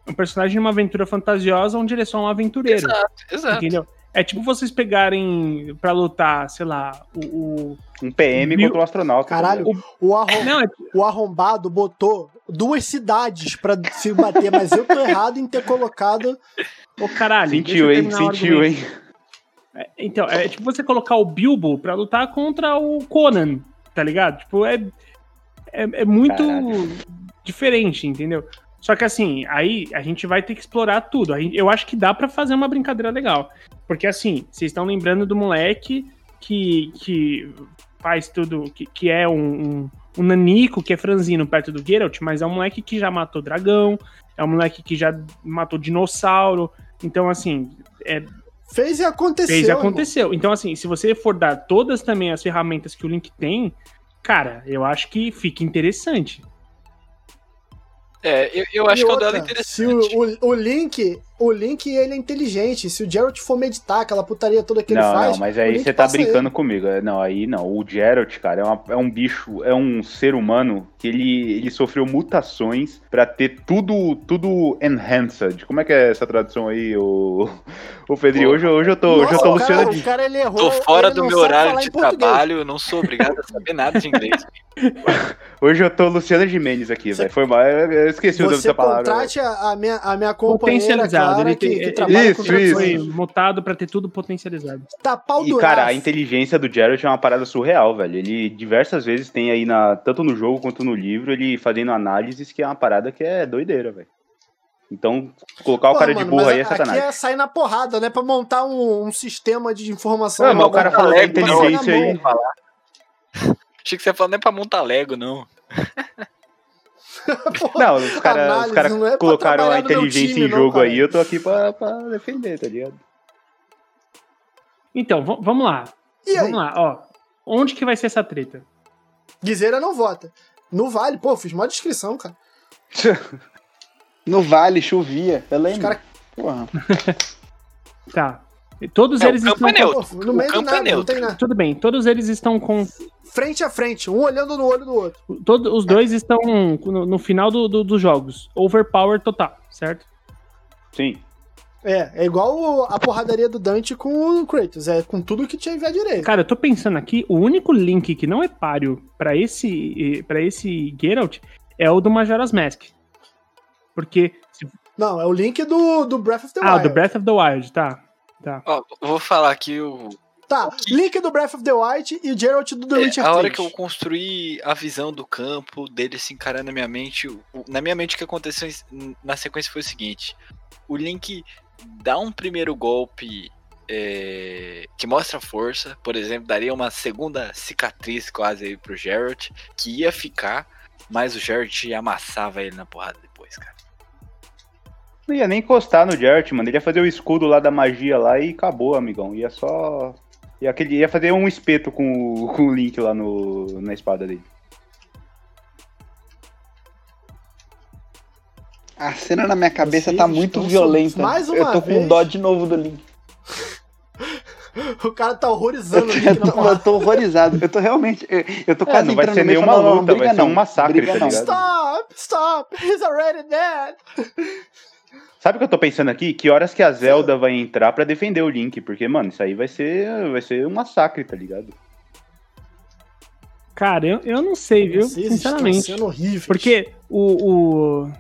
Um personagem de uma aventura fantasiosa onde ele é só um aventureiro. Exato, exato. Entendeu? É tipo vocês pegarem pra lutar, sei lá, o. o- Um PM Viu? contra o astronauta. Caralho, ligado? o, arrom- Não, é, o arrombado botou duas cidades pra se bater, mas eu tô errado em ter colocado. Ô, caralho. Sentiu, hein? o Sentiu, hein? É, Então, é tipo você colocar o Bilbo pra lutar contra o Conan, tá ligado? Tipo, é, é, é muito Caralho. diferente, entendeu? Só que assim, aí a gente vai ter que explorar tudo. Eu acho que dá pra fazer uma brincadeira legal. Porque assim, vocês estão lembrando do moleque que, que faz tudo, que, que é um, um, um nanico, que é franzino perto do Geralt, mas é um moleque que já matou dragão, é um moleque que já matou dinossauro. Então, assim, é, Fez e aconteceu. fez e irmão. aconteceu. Então, assim, se você for dar todas também as ferramentas que o Link tem, cara, eu acho que fica interessante. É, eu, eu acho E que é um outra, dado Se interessante. o, o, o Link, o Link ele é inteligente. Se o Geralt for meditar, aquela putaria toda que ele Não, faz. não, mas aí você tá brincando comigo. É, Não, aí não. O Geralt, cara, é, uma- é um bicho, é um ser humano que ele, ele sofreu mutações pra ter tudo tudo enhanced. Como é que é essa tradução aí, o, [laughs] o Pedrinho? Hoje, hoje eu tô, ele. hoje eu Nossa, tô o cara, Luciano. o cara ele errou. Tô fora ele do não meu horário de trabalho, eu não sou obrigado a saber nada de inglês. [laughs] Hoje eu tô Luciano Gimenez aqui, velho. Foi mal. Eu eu esqueci o nome Você dessa palavra. contrate a, a minha, a minha companheira. Ele que, tem, que trabalha Isso, com isso. foi mutado pra ter tudo potencializado. Tá pau E, cara, a inteligência do Geralt é uma parada surreal, velho. Ele diversas vezes tem aí, na, tanto no jogo quanto no livro, ele fazendo análises que é uma parada que é doideira, velho. Então, colocar o Pô, cara mano, de burro aí é Aqui sacanagem. é sair na porrada, né? Pra montar um, um sistema de informação. Ah, mas o cara falou da inteligência aí. Achei que você ia falar, não é pra montar Lego, não. [laughs] [laughs] Não, os caras cara não é colocaram a inteligência time, em não, jogo cara. aí, eu tô aqui pra, pra defender, tá ligado? Então, vamos lá. E aí? Vamos lá, ó. Onde que vai ser essa treta? Guiseira não vota. No Vale, pô, fiz uma descrição, cara. [laughs] No vale, chovia. Eu Os lembro. caras. Porra. [laughs] Tá. E Todos É, o eles campo estão. é neutro. No meio o do campo nada, é não neutro. tem nada. Tudo bem, todos eles estão com. Frente a frente, um olhando no olho do outro. Todos os dois estão no, no final do- do- dos jogos. Overpower total, certo? Sim. É, é igual o- a porradaria do Dante com o Kratos, é com tudo que tiver direito. Cara, eu tô pensando aqui, o único link que não é páreo pra esse para esse Geralt é o do Majora's Mask. Porque. se- Não, é o link do, do Breath of the ah, Wild. do Breath of the Wild, tá. Tá. Ó, vou falar aqui o. Tá, link do Breath of the Wild e Geralt do The é, Witcher a 3. hora que eu construí a visão do campo, dele se encarando na minha mente, o- na minha mente o que aconteceu na sequência foi o seguinte: o Link dá um primeiro golpe é, que mostra força, por exemplo, daria uma segunda cicatriz quase aí pro Geralt, que ia ficar, mas o Geralt amassava ele na porrada. Não ia nem encostar no Jert, mano. Ele ia fazer o escudo lá da magia lá e acabou, amigão. Ia só. Ia, aquele, ia fazer um espeto com, o- [laughs] com o Link lá no, na espada dele. A cena na minha cabeça Vocês tá muito estão violenta. mais uma eu tô vez. com dó de novo do Link. [laughs] O cara tá horrorizando o Eu link na tô, eu tô horrorizado. Eu tô realmente. Eu, eu tô É, quase não vai entrando ser no meio nenhuma falando, não, luta, briga vai ser não, um massacre, briga tá não. ligado? Stop, stop, he's already dead. [laughs] Sabe o que eu tô pensando aqui? Que horas que a Zelda vai entrar pra defender o Link? Porque, mano, isso aí vai ser, vai ser um massacre, tá ligado? Cara, eu, eu não sei, viu? Vocês Sinceramente. estão sendo horríveis. Porque o, o,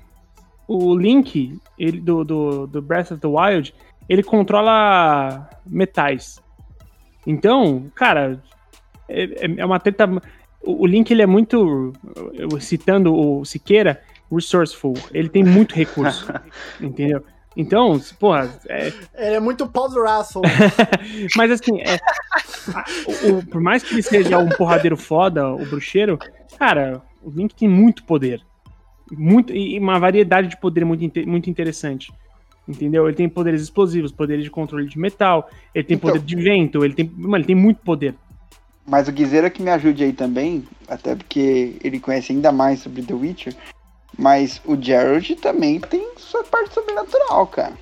o Link ele, do, do, do Breath of the Wild, ele controla metais. Então, cara, é, é- é uma treta. O, o Link ele é muito, eu- citando o Siqueira, resourceful. Ele tem muito recurso, [laughs] entendeu? Então, porra, é, Ele é muito powerful. [laughs] mas assim, é, o- o- por mais que ele seja um porradeiro foda, o bruxeiro, cara, o Link tem muito poder. Muito, e uma variedade de poder muito, muito interessante. Entendeu? Ele tem poderes explosivos, poderes de controle de metal, ele tem Então- poder de vento, ele tem. Mano, ele tem muito poder. Mas o Guizeira que me ajude aí também, até porque ele conhece ainda mais sobre The Witcher. Mas o Geralt também tem sua parte sobrenatural, cara.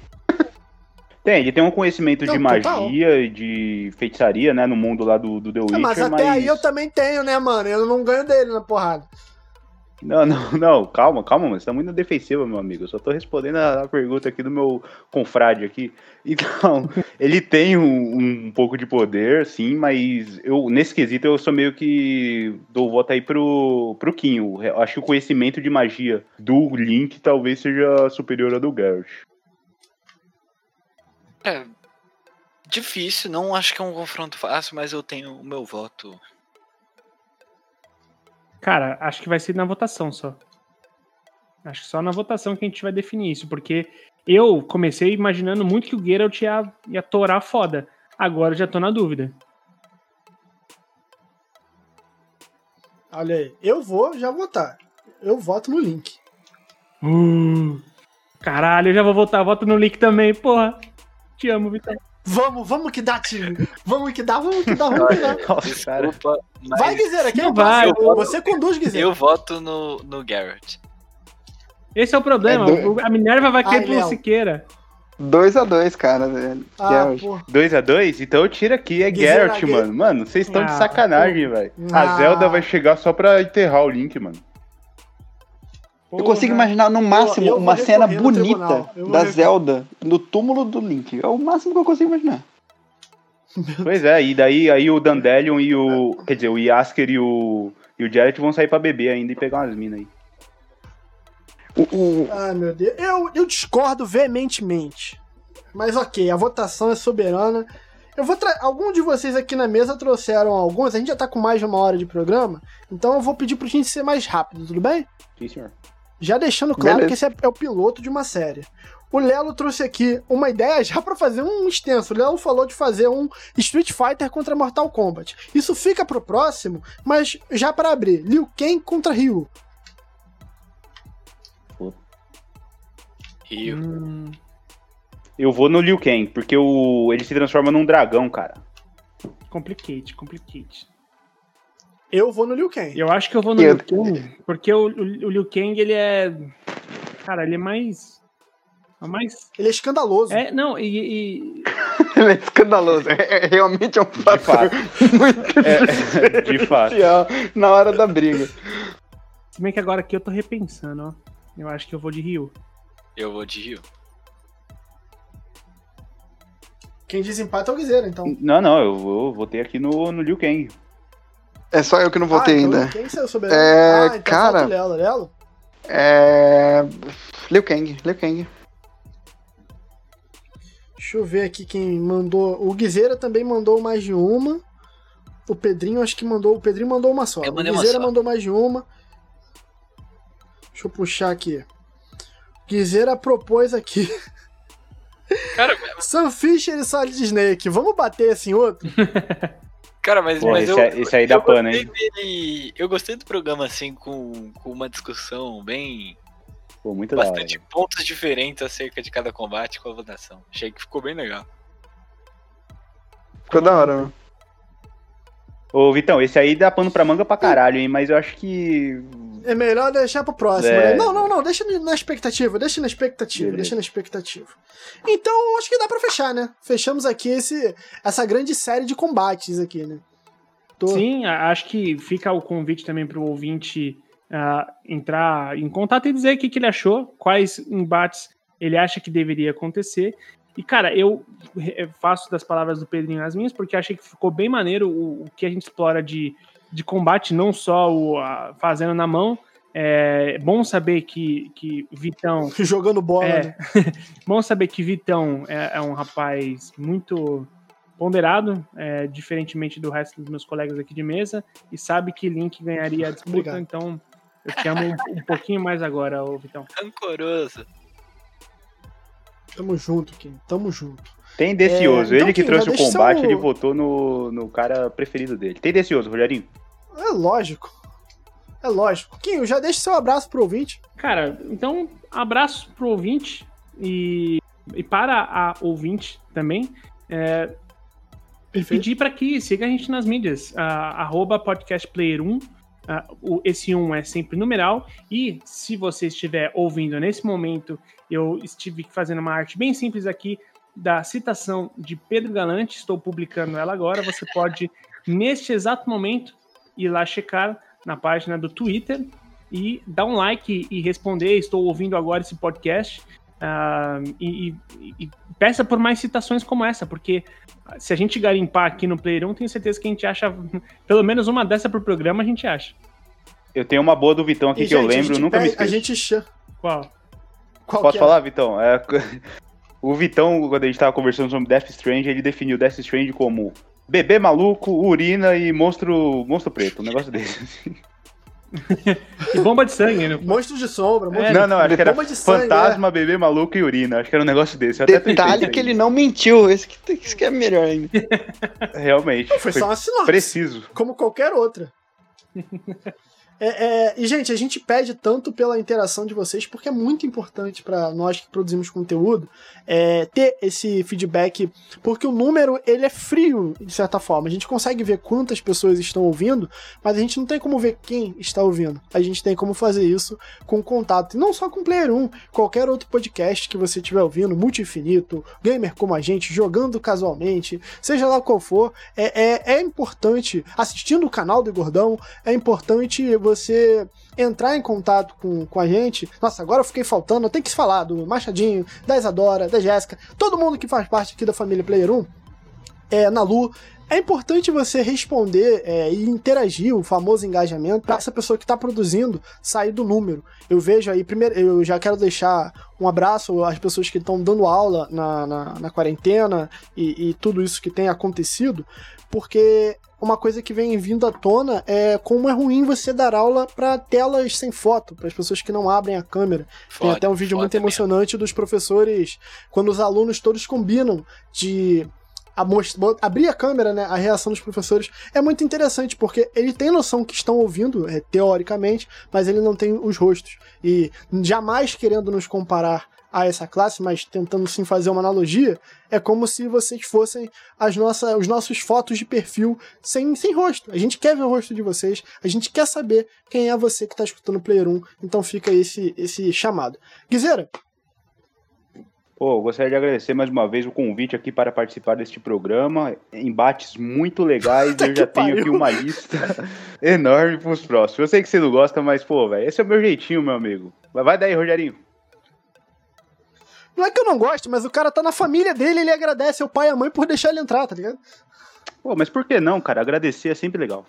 Tem, ele tem um conhecimento Não, de magia e de feitiçaria, né, no mundo lá do, do The Witcher, mas até aí eu também tenho, né, mano? Eu não ganho dele na porrada. Não, não, [laughs] não, calma, calma, mano. Você tá muito na defensiva, meu amigo. Eu só tô respondendo a, a pergunta aqui do meu confrade aqui. Então, [laughs] ele tem um, um pouco de poder, sim, mas eu, nesse quesito, eu sou meio que dou voto aí pro, pro Kinho. Eu acho que o conhecimento de magia do Link talvez seja superior ao do Geralt. É. Difícil, não acho que é um confronto fácil, mas eu tenho o meu voto. Cara, acho que vai ser na votação só. Acho que só na votação que a gente vai definir isso, porque eu comecei imaginando muito que o Geralt ia, ia torar foda. Agora eu já tô na dúvida. Olha aí. Eu vou já votar. Eu voto no link. Uh, caralho, eu já vou votar. Voto no link também, porra. Te amo, Vitor. Vamos, vamos que dá, time. Vamos que dá, vamos que dá, vamos que dá. [laughs] Desculpa, mas Vai, Guizeira, quem Não é vai. Você conduz, Guizeira. eu voto no, no Garrett. Esse é o problema. É do- A Minerva vai cair Léo. Siqueira. 2 a 2 cara. velho. Ah, Geralt. porra. 2x2? Então eu tiro aqui, é Guizeira, Gui- mano. Mano, vocês estão de Ah, sacanagem, velho. Ah. A Zelda vai chegar só pra enterrar o Link, mano. Eu consigo Porra. imaginar no máximo eu vou uma cena bonita. Eu da recorrer. Zelda no túmulo do Link. É o máximo que eu consigo imaginar. [laughs] Pois é, e daí aí o Dandelion e o. Quer dizer, o Yasker e o. E o Jared vão sair pra beber ainda e pegar umas minas aí. O, o- Ai, meu Deus. Eu, eu discordo veementemente. Mas ok, a votação é soberana. Eu vou tra... Algum de vocês aqui na mesa trouxeram alguns. A gente já tá com mais de uma hora de programa. Então eu vou pedir pro gente ser mais rápido, tudo bem? Sim, senhor. Já deixando claro Beleza. que esse é, é o piloto de uma série. O Lelo trouxe aqui uma ideia já pra fazer um extenso. O Lelo falou de fazer um Street Fighter contra Mortal Kombat. Isso fica pro próximo, mas já pra abrir, Liu Kang contra Ryu. Rio. Hum, Eu vou no Liu Kang, porque o, ele se transforma num dragão, cara. complicate, complicate. Eu vou no Liu Kang. Eu acho que eu vou no Eu- Liu Kang, porque o, o, o Liu Kang, ele é. Cara, ele é mais. É mais. Ele é escandaloso. É, não, e. e- [laughs] Ele é escandaloso. É, é- realmente é um fator fato. [laughs] muito É, de fato. na hora da briga. Se bem que agora aqui eu tô repensando, ó. Eu acho que eu vou de Rio. Eu vou de Rio. Quem desempata é o Guiseira, então. Não, não, eu vou, votei aqui no, no Liu Kang. É só eu que não votei ah, então ainda. Quem saiu soberano? É, ah, então cara- falta o Lelo. Lelo? É. Liu Kang, Liu Kang. Deixa eu ver aqui quem mandou. O Guiseira também mandou mais de uma. O Pedrinho acho que mandou. O Pedrinho mandou uma só. O só. mandou mais de uma. Deixa eu puxar aqui. O Guiseira propôs aqui. Cara, [laughs] Sam Fisher e Solid Snake. Vamos bater esse em outro? [laughs] cara mas, Pô, mas esse eu, aí- esse aí dá eu pano, gostei hein? dele- eu gostei do programa, assim, com, com uma discussão bem. Pô, muito. Bastante pontos diferentes acerca de cada combate com a votação. Achei que ficou bem legal. Ficou da hora, mano. Ô, Vitão, esse aí dá pano pra manga pra caralho, hein? Mas eu acho que. É melhor deixar pro próximo, É. né? Não, não, não. Deixa na expectativa. Deixa na expectativa. Beleza. Deixa na expectativa. Então, acho que dá pra fechar, né? Fechamos aqui esse, essa grande série de combates aqui, né? Tô- Sim, acho que fica o convite também para o ouvinte ah, entrar em contato e dizer o que, que ele achou, quais embates ele acha que deveria acontecer. E, cara, eu faço das palavras do Pedrinho as minhas, porque achei que ficou bem maneiro o, o que a gente explora de, de combate, não só o a- fazendo na mão. É bom saber que, que Vitão [laughs] Jogando bola, É. né? [laughs] Bom saber que Vitão é, é um rapaz muito ponderado, é, diferentemente do resto dos meus colegas aqui de mesa, e sabe que Link ganharia a disputa, Obrigado. então eu te amo um, um pouquinho mais agora, ô Vitão. Rancoroso. Tamo junto, Kim. Tamo junto. Tendencioso. É, então, ele que Kim, trouxe o combate, seu- ele votou no, no cara preferido dele. Tendencioso, Rogerinho. É lógico. É lógico. Kim, já deixa seu abraço pro ouvinte. Cara, então, abraço pro ouvinte e, e para a ouvinte também. É, e Perfeito. pedir para que siga a gente nas mídias, ah, arroba podcastplayer1. ah, o- esse 1 é sempre numeral. E se você estiver ouvindo nesse momento, eu estive fazendo uma arte bem simples aqui da citação de Pedro Galante. Estou publicando ela agora. Você pode, neste exato momento, ir lá checar na página do Twitter e dar um like e responder. Estou ouvindo agora esse podcast. ah, e, e- e peça por mais citações como essa, porque se a gente garimpar aqui no Player 1, tenho certeza que a gente acha [laughs] pelo menos uma dessa por programa, a gente acha. Eu tenho uma boa do Vitão aqui E, que eu gente, a lembro, nunca me pede- A esqueço. gente chama. Qual? Qual Posso é? falar, Vitão? É, [laughs] o Vitão, quando a gente tava conversando sobre Death Strange, ele definiu Death Strange como bebê maluco, urina e monstro, monstro preto, um negócio desse. assim. [laughs] E bomba de sangue, né? Monstros de sombra. monstros É, não, não, acho que era bomba de sangue, fantasma, bebê maluco e urina. Acho que era um negócio desse. Detalhe que ele não mentiu. Esse que, esse que é melhor ainda. Realmente. Foi só uma sinopse. preciso. como qualquer outra. [laughs] É, é, e, gente, a gente pede tanto pela interação de vocês, porque é muito importante para nós que produzimos conteúdo é, ter esse feedback, porque o número ele é frio, de certa forma. A gente consegue ver quantas pessoas estão ouvindo, mas a gente não tem como ver quem está ouvindo. A gente tem como fazer isso com contato. E não só com Player 1, qualquer outro podcast que você estiver ouvindo, Multi-Infinito, Gamer como a gente, jogando casualmente, seja lá qual for, é, é, é importante, assistindo o canal do Gordão, é importante você entrar em contato com, com a gente. Nossa, agora eu fiquei faltando, eu tenho que falar do Machadinho, da Isadora, da Jéssica, todo mundo que faz parte aqui da família Player 1, é, na Lu. É importante você responder é, e interagir, o famoso engajamento, para essa pessoa que está produzindo sair do número. Eu vejo aí, primeiro, eu já quero deixar um abraço às pessoas que estão dando aula na, na, na quarentena e, e tudo isso que tem acontecido, porque uma coisa que vem vindo à tona é como é ruim você dar aula para telas sem foto, para as pessoas que não abrem a câmera. Tem até um vídeo muito mesmo. emocionante dos professores, quando os alunos todos combinam de a abrir a câmera, né? A reação dos professores é muito interessante, porque ele tem noção que estão ouvindo, é, teoricamente, mas ele não tem os rostos. E jamais querendo nos comparar a essa classe, mas tentando sim fazer uma analogia, é como se vocês fossem as nossas, os nossos fotos de perfil sem, sem rosto. A gente quer ver o rosto de vocês, a gente quer saber quem é você que está escutando o Player 1, então fica esse, esse chamado. Guizeira, Pô, gostaria de agradecer mais uma vez o convite aqui para participar deste programa. Embates muito legais. eu já tenho aqui uma lista [laughs] enorme para os próximos. Eu sei que você não gosta, mas, pô, velho, esse é o meu jeitinho, meu amigo. Vai daí, Rogerinho. Não é que eu não gosto, mas o cara tá na família dele, ele agradece ao pai e à mãe por deixar ele entrar, tá ligado? Pô, mas por que não, cara? Agradecer é sempre legal.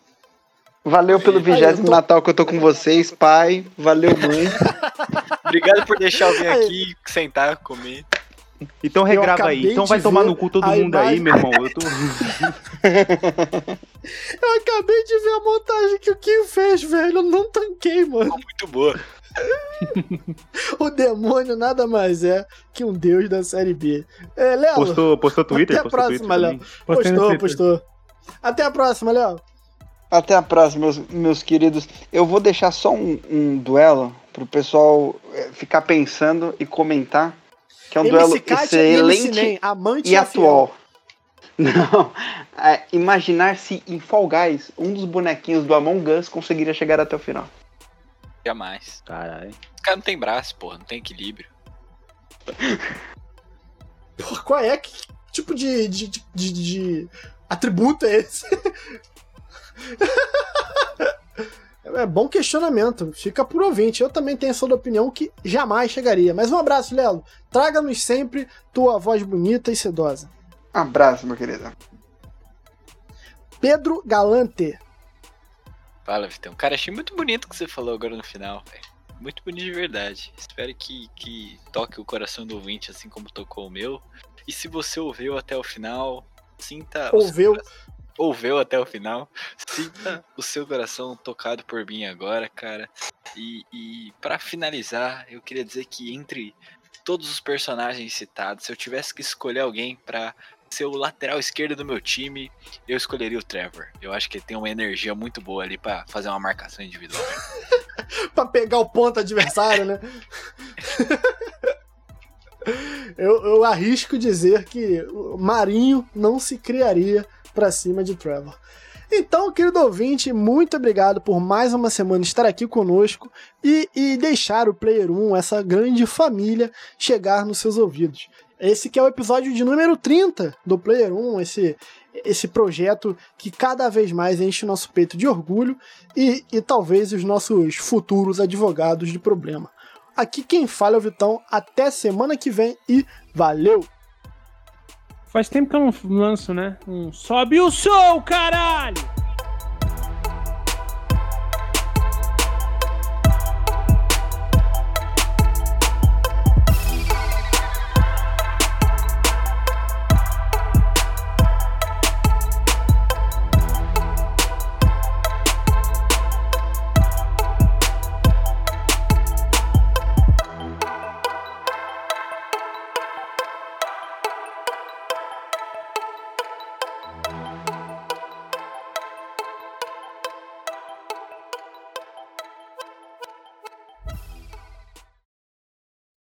Valeu pelo vigésimo tô... Natal que eu tô com vocês, pai. Valeu, mãe. [laughs] Obrigado por deixar eu vir aqui sentar comigo. Então regrava aí. Então vai tomar no cu todo mundo imagem... aí, meu irmão. Eu, tô... [laughs] eu acabei de ver a montagem que o Kim fez, velho. Eu não tanquei, mano. Muito boa. [laughs] o demônio nada mais é que um deus da série B. É, Léo. Postou, postou Twitter? Até a próxima, Léo. Postou, postou. Até a próxima, Léo. Até a próxima, meus, meus queridos. Eu vou deixar só um, um duelo pro pessoal é, ficar pensando e comentar que é um duelo excelente e, e atual. Não, é, imaginar se em Fall Guys um dos bonequinhos do Among Us conseguiria chegar até o final. Jamais. Caralho. O cara não tem braço, porra, não tem equilíbrio. [laughs] Porra, qual é? Que tipo de, de, de, de atributo é esse? [laughs] É bom questionamento. Fica por ouvinte. Eu também tenho essa opinião que jamais chegaria. Mas um abraço, Lelo. Traga-nos sempre tua voz bonita e sedosa. Abraço, meu querido. Pedro Galante. Fala, Vitão. Cara, achei muito bonito o que você falou agora no final, velho. Muito bonito de verdade. Espero que, que toque o coração do ouvinte assim como tocou o meu. E se você ouviu até o final, sinta. Ouviu? Ouviu até o final. Sinta o seu coração tocado por mim agora, cara. E, e para finalizar, eu queria dizer que entre todos os personagens citados, se eu tivesse que escolher alguém para ser o lateral esquerdo do meu time, eu escolheria o Trevor. Eu acho que ele tem uma energia muito boa ali para fazer uma marcação individual. [laughs] para pegar o ponto adversário, né? [laughs] eu, eu arrisco dizer que o Marinho não se criaria para cima de Trevor. Então, querido ouvinte, muito obrigado por mais uma semana estar aqui conosco e, e, deixar o Player 1, essa grande família, chegar nos seus ouvidos. Esse que é o episódio de número 30 do Player 1, esse, esse projeto que cada vez mais enche o nosso peito de orgulho e, e talvez os nossos futuros advogados de problema. Aqui quem fala é o Vitão, até semana que vem e valeu! Faz tempo que eu não lanço, né? Um sobe o som, caralho!